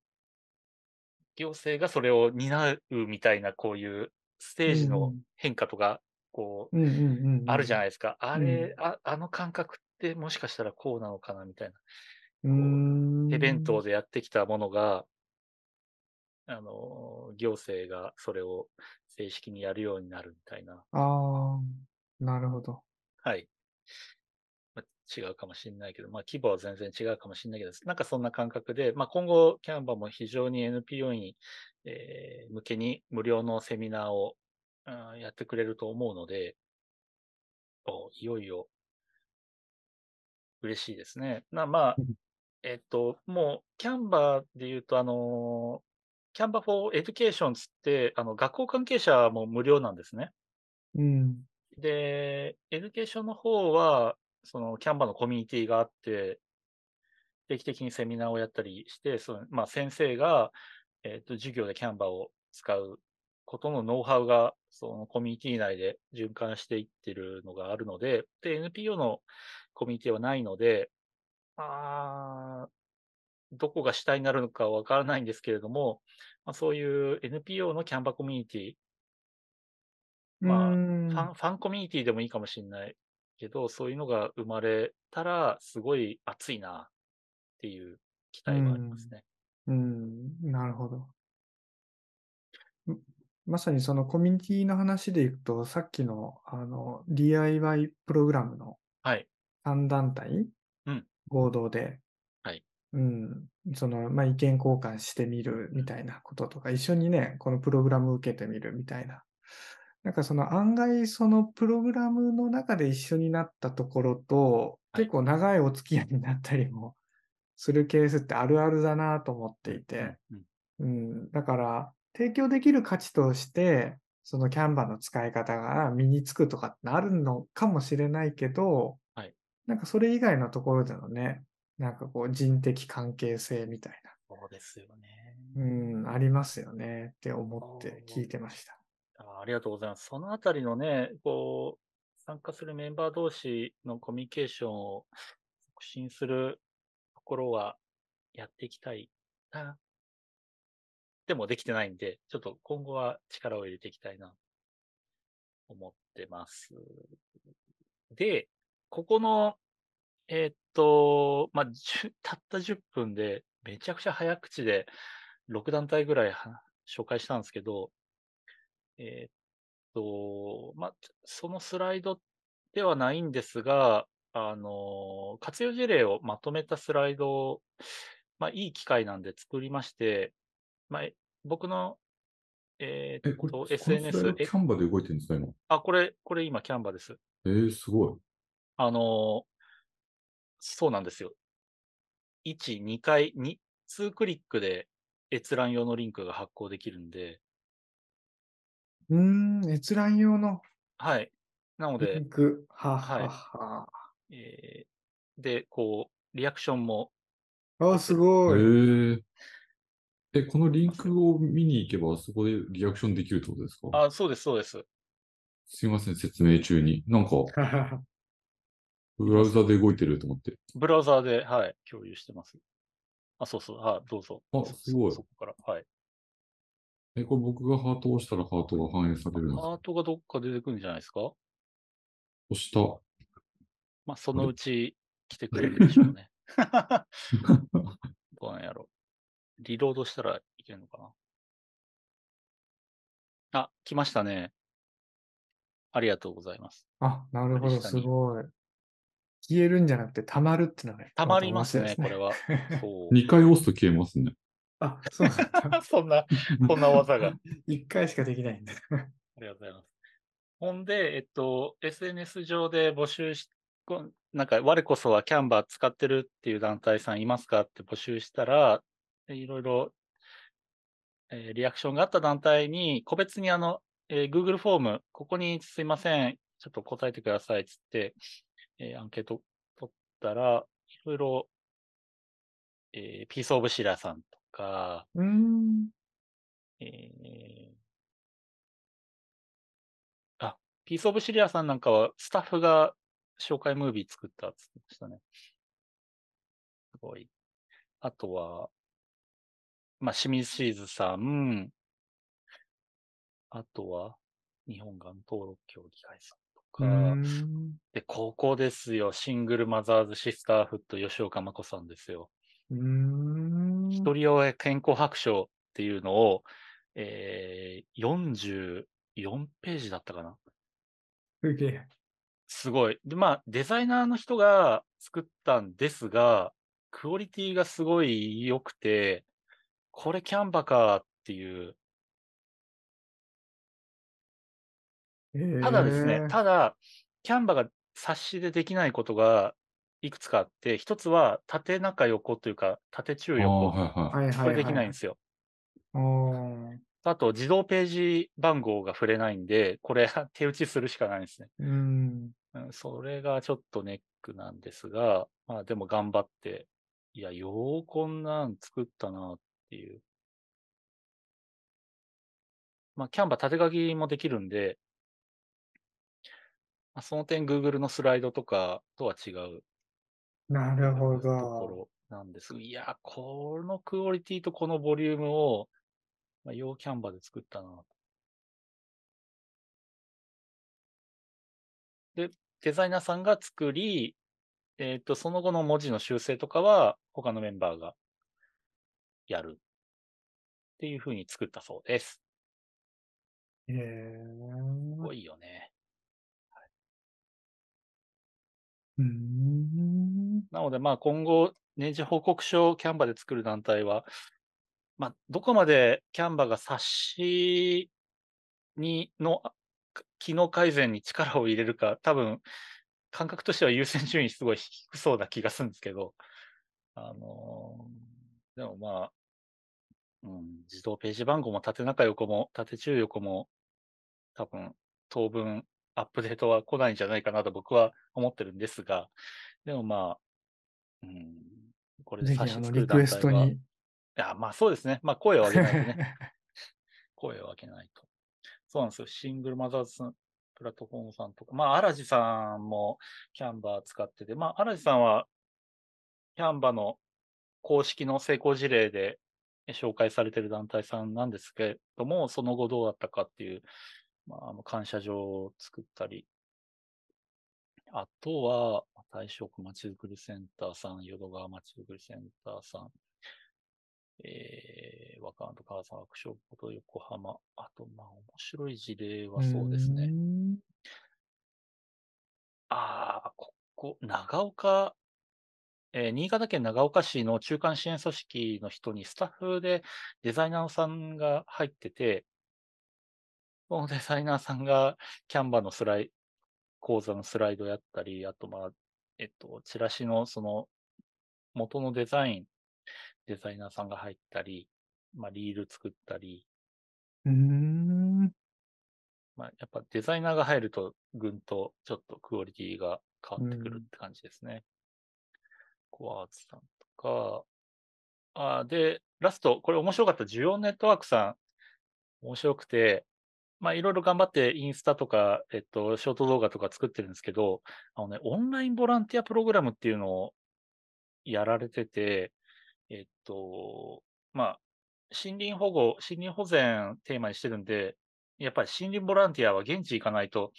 行政がそれを担うみたいな、こういうステージの変化とか、こう。あるじゃないですか。あれ、うあ、あの感覚ってもしかしたらこうなのかなみたいな。うーん。手弁当でやってきたものが、あの、行政がそれを正式にやるようになるみたいな。ああ、なるほど。はい。まあ違うかもしれないけど、まあ規模は全然違うかもしれないけど、なんかそんな感覚で、まあ今後、キャンバも非常に NPO に、えー向けに無料のセミナーを、うんやってくれると思うので、おいよいよ、嬉しいですね。な、まあうん、えっと、もう、 Canva で言うと、あの、 Canva for Education つって、あの、学校関係者も無料なんですね。うん。で、 Education の方は、その、 Canva のコミュニティがあって、定期的にセミナーをやったりして、その、まあ、先生が、えっと、授業で Canva を使うことのノウハウが、そのコミュニティ内で循環していってるのがあるので、で、NPO のコミュニティはないので、あーどこが主体になるのかわからないんですけれども、まあ、そういう NPO のキャンバーコミュニティ、まあファン、ファンコミュニティでもいいかもしれないけど、そういうのが生まれたら、すごい熱いなっていう期待はありますね。うん、なるほど。んまさにそのコミュニティの話でいくと、さっきのあの DIY プログラムのはい。3団体うん合同で、はい。うん、その、まあ、意見交換してみるみたいなこととか、一緒にね、このプログラムを受けてみるみたいな。なんかその案外そのプログラムの中で一緒になったところと、はい。結構長いお付き合いになったりもするケースってあるあるだなと思っていて、うんうん、だから提供できる価値として、そのキャンバーの使い方が身につくとかってあるのかもしれないけど、はいなんかそれ以外のところでのね、なんかこう人的関係性みたいそうですよね。うん、ありますよねって思って聞いてました。あありがとうございます。そのあたりのね、こう、参加するメンバー同士のコミュニケーションを促進するところはやっていきたいな。でもできてないんで、ちょっと今後は力を入れていきたいな、思ってます。で、ここの、えーっと、まあ、10 たった10分で、めちゃくちゃ早口で、6団体ぐらいは紹介したんですけど、えーっと、まあ、そのスライドではないんですが、あの、活用事例をまとめたスライドを、まあ、いい機会なんで作りまして、まあ、え僕の、えーえ、これ、と SNS ドキャンバで動いてるんですか、今。あ、これ、これ今、キャンバです。えー、すごい。あの、そうなんですよ。1、2回、2、2クリックで閲覧用のリンクが発行できるんで、うーん、閲覧用のはい。なのリで、ンク。ははいはは。えーで、こう、リアクションも、あ、すえごい。ー、え、このリンクを見に行けば、そこでリアクションできるってことですか？あ、そうです、そうです。すいません、説明中に。なんか、ブラウザで動いてると思って。ブラウザーで、はい、共有してます。あ、そうそう、はい、どうぞ。あそすごいそそこから、はい。え、これ僕がハートを押したらハートが反映されるんですか？ハートがどっか出てくるんじゃないですか？押した。まあ、そのうち来てくれるでしょうね。どうなんやろ。リロードしたらいけるのかな？あ、来ましたね。ありがとうございます。あ、なるほど、すごい。消えるんじゃなくて、溜まるってのがね、たまりますね、これは。ですねそう。2回押すと消えますね。あ、そうなんだ。そんな、そんな技が。あ 一回しかできないんだ。りがとうございます。ほんで、えっと、SNS 上で募集し、なんか、我こそはキャンバー使ってるっていう団体さんいますかって募集したら、えいろいろ、えーリアクションがあった団体に、個別にあの、えー Google フォーム、ここにすいません、ちょっと答えてくださいっつって、えーアンケート取ったら、いろいろ、えーピースオブシラさんとか、うーん。えーあ、ピースオブシリアさんなんかはスタッフが紹介ムービー作ったって言ってましたね。すごい。あとは、まあ、清水シーズさん、あとは、日本がん登録協議会さんか、ん。で、ここですよ。シングルマザーズシスターフット吉岡真子さんですよ。うーん。一人親健康白書っていうのを、えー、44ページだったかな。すげえ。すごい。で、まあ、デザイナーの人が作ったんですが、クオリティがすごい良くて、これキャンバかっていう。ただですね、ただ、キャンバが冊子でできないことがいくつかあって、一つは縦中横というか、縦中横。これできないんですよ。あと、自動ページ番号が触れないんで、これ手打ちするしかないんですね。うん。うんそれがちょっとネックなんですが、まあでも頑張って、いや、ようこんなん作ったなっていう。まあ、キャンバ縦書きもできるんで、まあ、その点 Google のスライドとかとは違うなるほとこど。ろなんです。いや、このクオリティとこのボリュームを、まあ、ようキャンバで作ったな。で、デザイナーさんが作り、えっ、と、その後の文字の修正とかは他のメンバーがやるっていう風に作ったそうです。へすーごいよね。うん。なので、まあ今後、年次報告書をキャンバで作る団体は、まあ、どこまでキャンバが冊子にの機能改善に力を入れるか、多分、感覚としては優先順位すごい低そうな気がするんですけど、あのーでもまあ、うん、自動ページ番号も縦中横も縦中横も多分当分アップデートは来ないんじゃないかなと僕は思ってるんですが、でもまあ、うん、これでぜひ、あの、冊子作る団体はにや、まあそうですね。まあ声を上げないとね。声を上げないと。そうなんですよ。シングルマザーズプラットフォームさんとか、まあ、荒地さんもキャンバー使ってて、まあ、荒地さんはキャンバーの公式の成功事例で紹介されてる団体さんなんですけども、その後どうだったかっていう、まあ、感謝状を作ったり、あとは、大正区まちづくりセンターさん、淀川まちづくりセンターさん、えー、若と川沢区小こと横浜、あと、まあ、面白い事例はそうですね。ああ、ここ、長岡、えー、新潟県長岡市の中間支援組織の人にスタッフでデザイナーさんが入ってて、そのデザイナーさんがキャンバのスライ講座のスライドやったり、あと、まあ、えっと、チラシのその元のデザイン、デザイナーさんが入ったり、まあ、リール作ったり。うん。まあ、やっぱデザイナーが入ると、ぐんとちょっとクオリティが変わってくるって感じですね。コアーツさんとか、あで、ラスト、これ面白かった需要ネットワークさん、面白くて、まあ、いろいろ頑張ってインスタとか、えっと、ショート動画とか作ってるんですけど、あのね、オンラインボランティアプログラムっていうのをやられてて、えっと、まあ、森林保護、森林保全テーマにしてるんで、やっぱり森林ボランティアは現地行かないと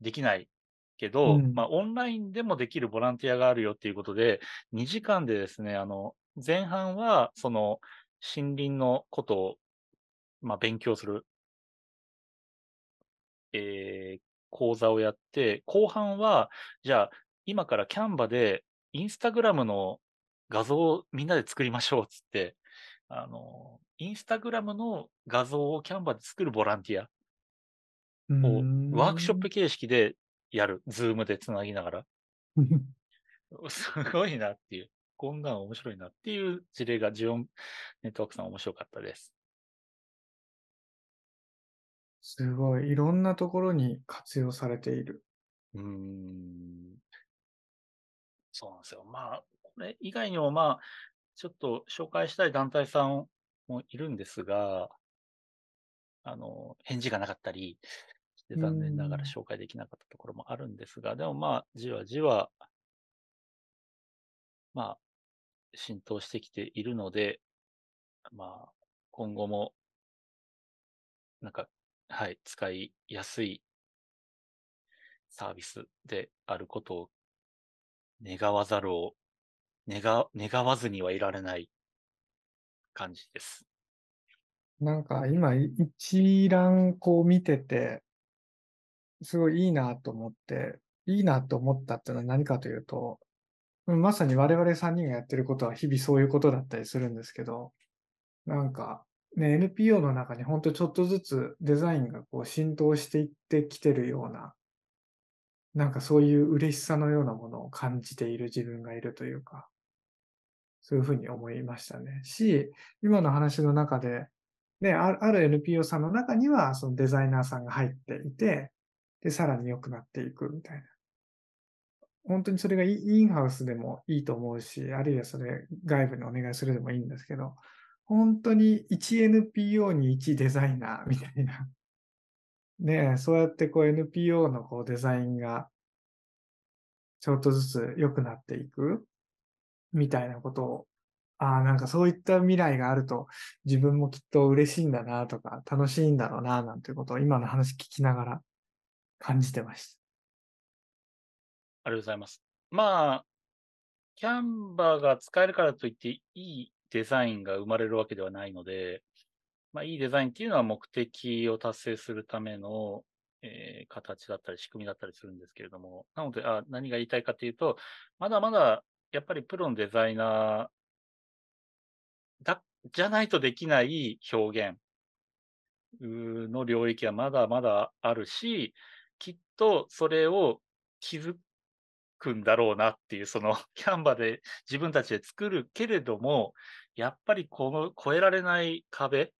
できないけど、うん、まあ、オンラインでもできるボランティアがあるよっていうことで、2時間でですね、あの、前半は、その、森林のことを、まあ、勉強するえー、講座をやって、後半は、じゃあ、今からキャンバで、インスタグラムの画像をみんなで作りましょうっつって、あの、インスタグラムの画像を Canva で作るボランティアをワークショップ形式でやる。 Zoom でつなぎながら。すごいなっていう。こんなの面白いなっていう事例がジオンネットワークさん面白かったです。すごい、いろんなところに活用されている。うーん。そうなんですよ。まあ、これ以外にも、まあ、ちょっと紹介したい団体さんもいるんですが、あの、返事がなかったりして残念ながら紹介できなかったところもあるんですが、でもまあ、じわじわ、まあ、浸透してきているので、まあ、今後も、なんかはい、使いやすいサービスであることを願わざるを、願、願わずにはいられない感じです。なんか今一覧こう見てて、すごいいいなと思って、いいなと思ったっていうのは何かというと、まさに我々3人がやってることは日々そういうことだったりするんですけど、なんかね、NPO の中に本当ちょっとずつデザインがこう浸透していってきてるような、なんかそういう嬉しさのようなものを感じている自分がいるというか、そういうふうに思いましたね。し、今の話の中で、ね、ある NPO さんの中にはそのデザイナーさんが入っていて、で、さらに良くなっていくみたいな。本当にそれがインハウスでもいいと思うし、あるいはそれ外部にお願いするでもいいんですけど、本当に 1NPO に1デザイナーみたいな。ねそうやってこう NPO のこうデザインがちょっとずつ良くなっていく？みたいなことを、ああ、なんかそういった未来があると自分もきっと嬉しいんだなとか楽しいんだろうななんていうことを今の話聞きながら感じてました。ありがとうございます。まあ、キャンバーが使えるからといっていいデザインが生まれるわけではないので、まあ、いいデザインっていうのは目的を達成するための、えー、形だったり仕組みだったりするんですけれども、なので、あ何が言いたいかというと、まだまだやっぱりプロのデザイナーだ、じゃないとできない表現の領域はまだまだあるし、きっとそれを気づくんだろうなっていう、その キャンバで自分たちで作るけれども、やっぱりこの越えられない壁、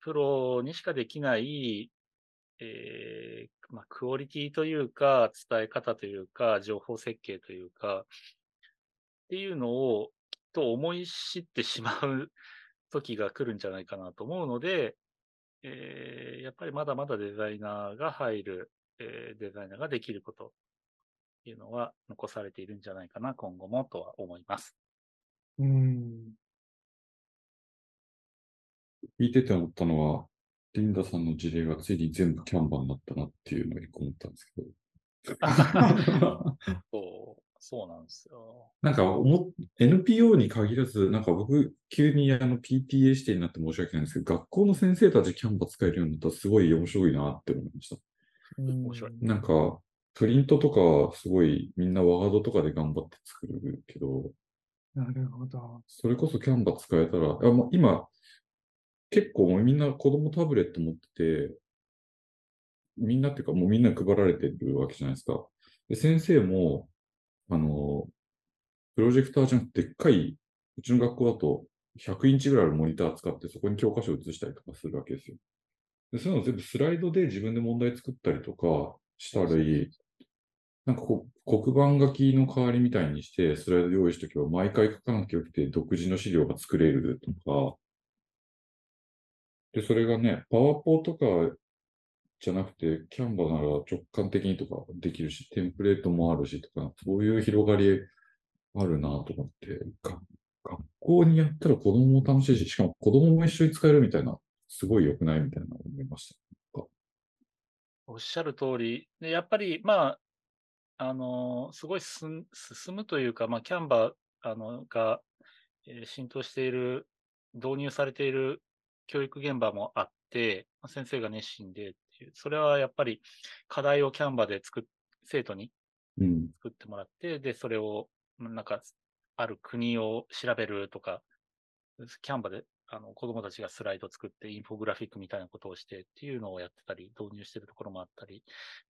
プロにしかできない、えー、まあ、クオリティというか、伝え方というか、情報設計というか、っていうのをきっと思い知ってしまう 時が来るんじゃないかなと思うので、えーやっぱりまだまだデザイナーが入る、えーデザイナーができること。いうのは残されているんじゃないかな、今後もとは思います。うん。聞いてて思ったのは、リンダさんの事例がついに全部キャンバーになったなっていうのを一個思ったんですけど。そう、そうなんですよ。なんか思っ NPO に限らず、なんか僕、急にあの PTA 指定になって申し訳ないんですけど、学校の先生たちキャンバー使えるようになったらすごい面白いなって思いました。面白いなんか、プリントとかはすごいみんなワードとかで頑張って作るけど、なるほど。それこそキャンバー使えたら、あま、今、結構もうみんな子供タブレット持ってて、みんなっていうかもうみんなに配られてるわけじゃないですか。で、先生も、あの、プロジェクターじゃなくて、でっかい、うちの学校だと100インチぐらいあるモニター使って、そこに教科書を映したりとかするわけですよ。で、そういうの全部スライドで自分で問題作ったりとかしたり、なんかこう、黒板書きの代わりみたいにして、スライド用意しとけば、毎回書かなきゃよくて、独自の資料が作れるとか、で、それがね、パワポとかじゃなくて、キャンバなら直感的にとかできるし、テンプレートもあるしとか、そういう広がりあるなと思って、が学校にやったら子供も楽しいし、しかも子供も一緒に使えるみたいな、すごい良くないみたいな思いました。おっしゃる通り、でやっぱり、まあ、あの、すごい進進むというか、まあ、キャンバーあのが、えー浸透している、導入されている教育現場もあって、まあ先生が熱心でっていう、それはやっぱり課題をキャンバーで作っ、生徒にうん。作ってもらって、で、それを、なんか、ある国を調べるとか、キャンバで、あの、子供たちがスライド作って、インフォグラフィックみたいなことをしてっていうのをやってたり、導入してるところもあったり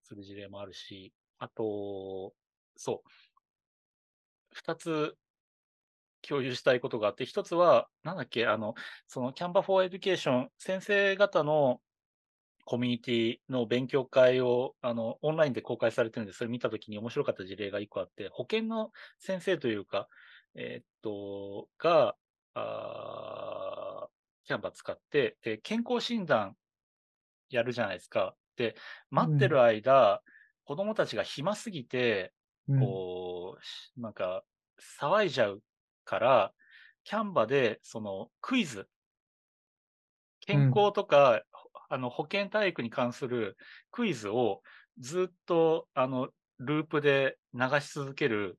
する事例もあるし、あと、そう。二つ共有したいことがあって、一つは、なんだっけ、あの、その Canva for Education、先生方のコミュニティの勉強会をあのオンラインで公開されてるんで、それ見たときに面白かった事例が一個あって、保健の先生というか、えーっと、が、あキャンバー使って、で、健康診断やるじゃないですか。で、待ってる間、子供たちが暇すぎて、うん。こう、しなんか、騒いじゃうから、キャンバで、その、クイズ、健康とか、あの、保健体育に関するクイズをずっと、あの、ループで流し続ける、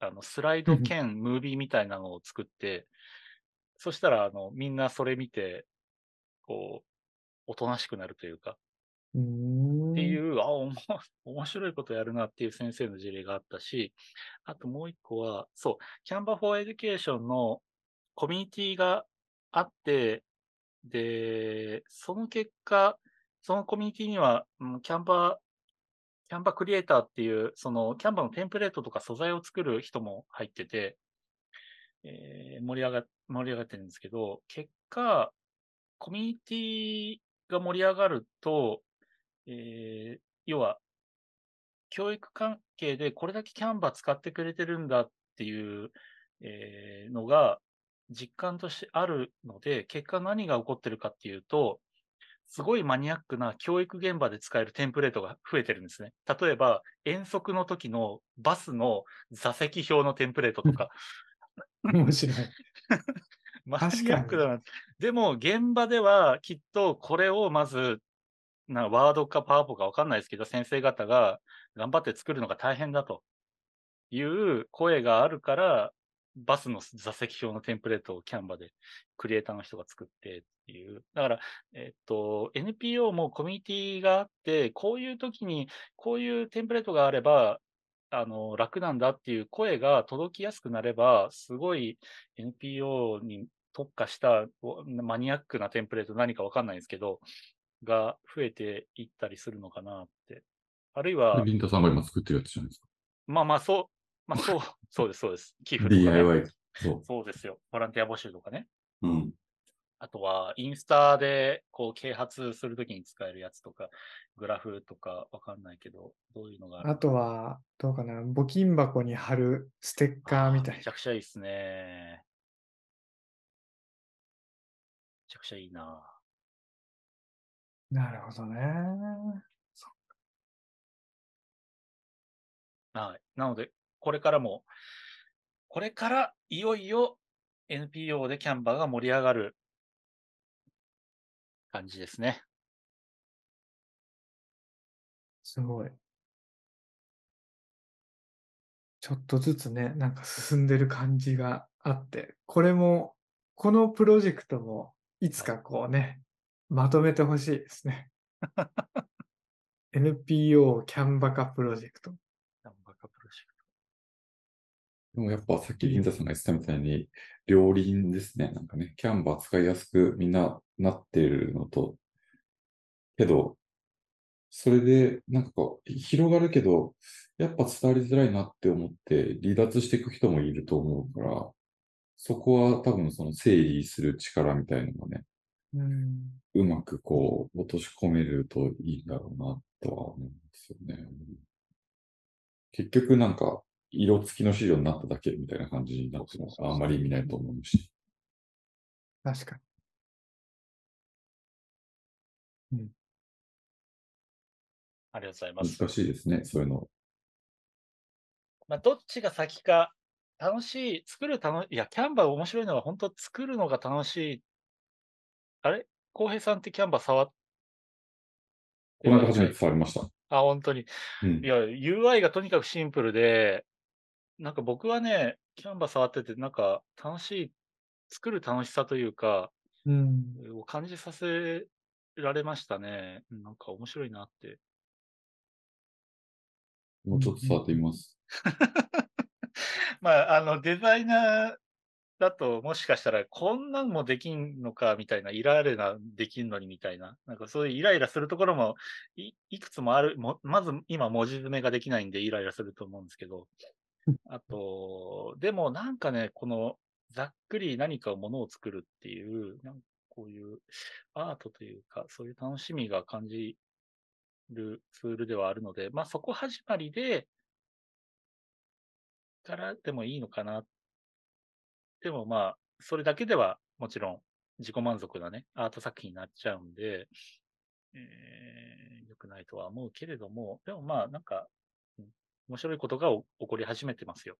あの、スライド兼ムービーみたいなのを作って、そしたら、あの、みんなそれ見て、こう、おとなしくなるというか、っていう、あ、おも 面白いことやるなっていう先生の事例があったし、あともう一個は、そう、Canva for Education のコミュニティがあって、で、その結果、そのコミュニティには、うん、Canva、Canva クリエイターっていう、その Canva のテンプレートとか素材を作る人も入ってて、えー盛り上が、盛り上がってるんですけど、結果、コミュニティが盛り上がると、えー要は、教育関係でこれだけキャンバー使ってくれてるんだっていう、えーのが実感としてあるので、結果何が起こってるかっていうと、すごいマニアックな教育現場で使えるテンプレートが増えてるんですね。例えば、遠足の時のバスの座席表のテンプレートとか、面白い。マニアックだな。でも、現場ではきっとこれをまず、なワードかパワポかわかんないですけど、先生方が頑張って作るのが大変だという声があるから、バスの座席表のテンプレートをキャンバでクリエイターの人が作ってっていう。だから、えっと、NPO もコミュニティがあって、こういう時にこういうテンプレートがあれば、あの、楽なんだっていう声が届きやすくなれば、すごい NPO に特化したおマニアックなテンプレート何かわかんないんですけど、が増えていったりするのかなって。あるいは、リンタさんが今作ってるやつじゃないですか？まあまあそう、まあそう、そうです、そうです。寄付とか、ね。DIY。そそうですよ。ボランティア募集とかね。う。うん。あとは、インスタで、こう、啓発するときに使えるやつとか、グラフとかわかんないけど、どういうのがあるあとは、どうかな、募金箱に貼るステッカーみたいなめちゃ。くちゃいいですね。ちゃくちゃいいななるほどね。はい。なので、これからも、これからいよいよ NPO でキャンバーが盛り上がる感じですね。すごい。ちょっとずつね、なんか進んでる感じがあって、これも、このプロジェクトも、いつかこうね、まとめてほしいですね。NPO キャンバカプロジェクト。キャンバープロジェクでもやっぱさっき銀座さんが言ってたみたいに、両輪ですね。なんかね、キャンバー使いやすくみんななってるのと、けど、それでなんかこう、広がるけど、やっぱ伝わりづらいなって思って離脱していく人もいると思うから、そこは多分その整理する力みたいなのがね、うん。うまくこう落とし込めるといいんだろうなとは思うんですよね。結局なんか色付きの資料になっただけみたいな感じになってもあんまり意味ないと思うし。確かに。ありがとうございます。難しいですね、そういうの。まあ、どっちが先か、楽しい、作る楽いや、キャンバー面白いのは、本当作るのが楽しい。あれ？浩平さんってキャンバー触っこの間初めて触りました。あ、本当に。うんい。や、UI がとにかくシンプルで、なんか僕はね、キャンバー触ってて、なんか楽しい、作る楽しさというか、うん。を感じさせられましたね。うんなんか面白いなって。もうちょっと触ってみます。まあ、あの、デザイナーだと、もしかしたら、こんなんもできんのか、みたいな、イライラできんのに、みたいな。なんかそういうイライラするところもい、いくつもある。もまず、今、文字詰めができないんで、イライラすると思うんですけど。あと、でも、なんかね、この、ざっくり何かものを作るっていう、なんかこういうアートというか、そういう楽しみが感じるツールではあるので、まあそこ始まりで、からでもいいのかな。でもまあ、それだけではもちろん自己満足なね、アート作品になっちゃうんで、えー、良くないとは思うけれども、でもまあなんか、面白いことがお起こり始めてますよ。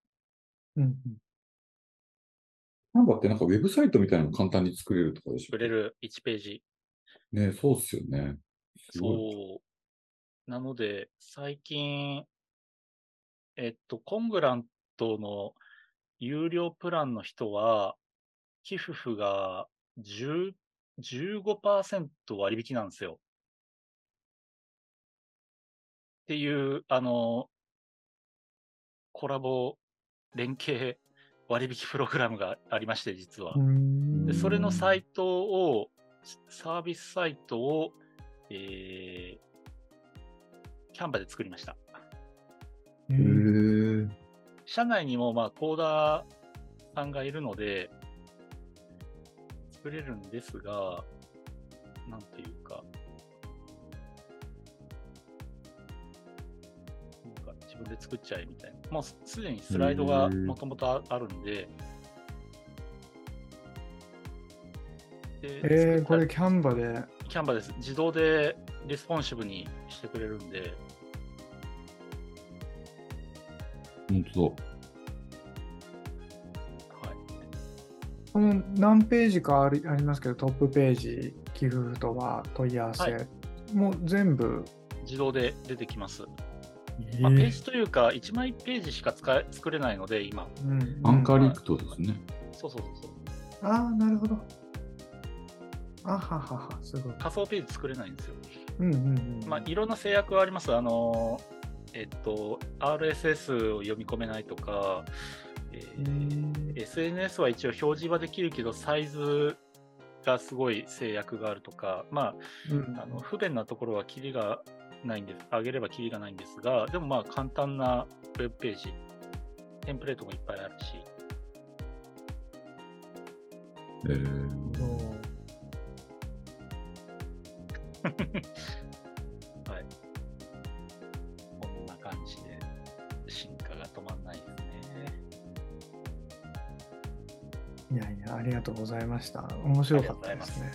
うんうん。キャンバーってなんかウェブサイトみたいなの簡単に作れるとかでしょ作れる1ページ。ねそうっすよね。そう。なので、最近、えっと、コングラントの有料プランの人は、寄付付が10 15%割引なんですよ。っていう、あの、コラボ連携割引プログラムがありまして、実は。でそれのサイトを、サービスサイトを、えー、キャンバで作りました。へ社内にもまあコーダーさんがいるので、作れるんですが、なんていうか、分で作っちゃえみたいな。もうすすでにスライドがもともとあるんで、でえー、これキャンバで、たキャンバです。自動でレスポンシブにしてくれるんで、本当はい。この何ページかありありますけど、トップページ、寄付とは問い合わせ、はもう全部、自動で出てきます。えまあ、ページというか、1枚ページしか使え作れないので、今。うんうんアンカーリンクとですね。そうそうそうそう。ああ、なるほど。あははは、すごい。仮想ページ作れないんですよ。うんうんうん。まあ、いろんな制約はあります。あの、えっと、RSS を読み込めないとか、ええーー SNS は一応表示はできるけど、サイズがすごい制約があるとか、まうんあ、あの不便なところはキリがないんです。上げればキリがないんですが、でもまあ簡単なウェブページ、テンプレートもいっぱいあるし、えー はい。こんな感じで進化が止まんないですね。いやいや、ありがとうございました。面白かったですね。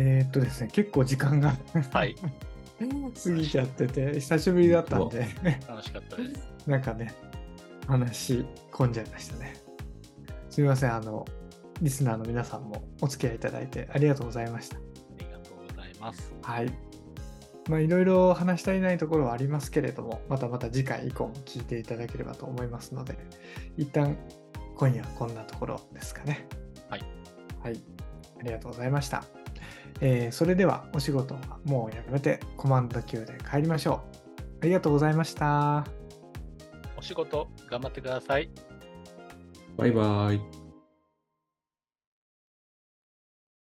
えー、っとですね、結構時間が はい。過ぎちゃってて、久しぶりだったんで、楽しかったです。なんかね、話し込んじゃいましたね。すみません、あの、リスナーの皆さんもお付き合いいただいてありがとうございました。ありがとうございます。はい。まあ、いろいろ話し足りないところはありますけれども、またまた次回以降も聞いていただければと思いますので、一旦今夜はこんなところですかね。はい。はい。ありがとうございました。えーそれではお仕事はもうやめてコマンド Q で帰りましょう。ありがとうございました。お仕事頑張ってください。バイバイ。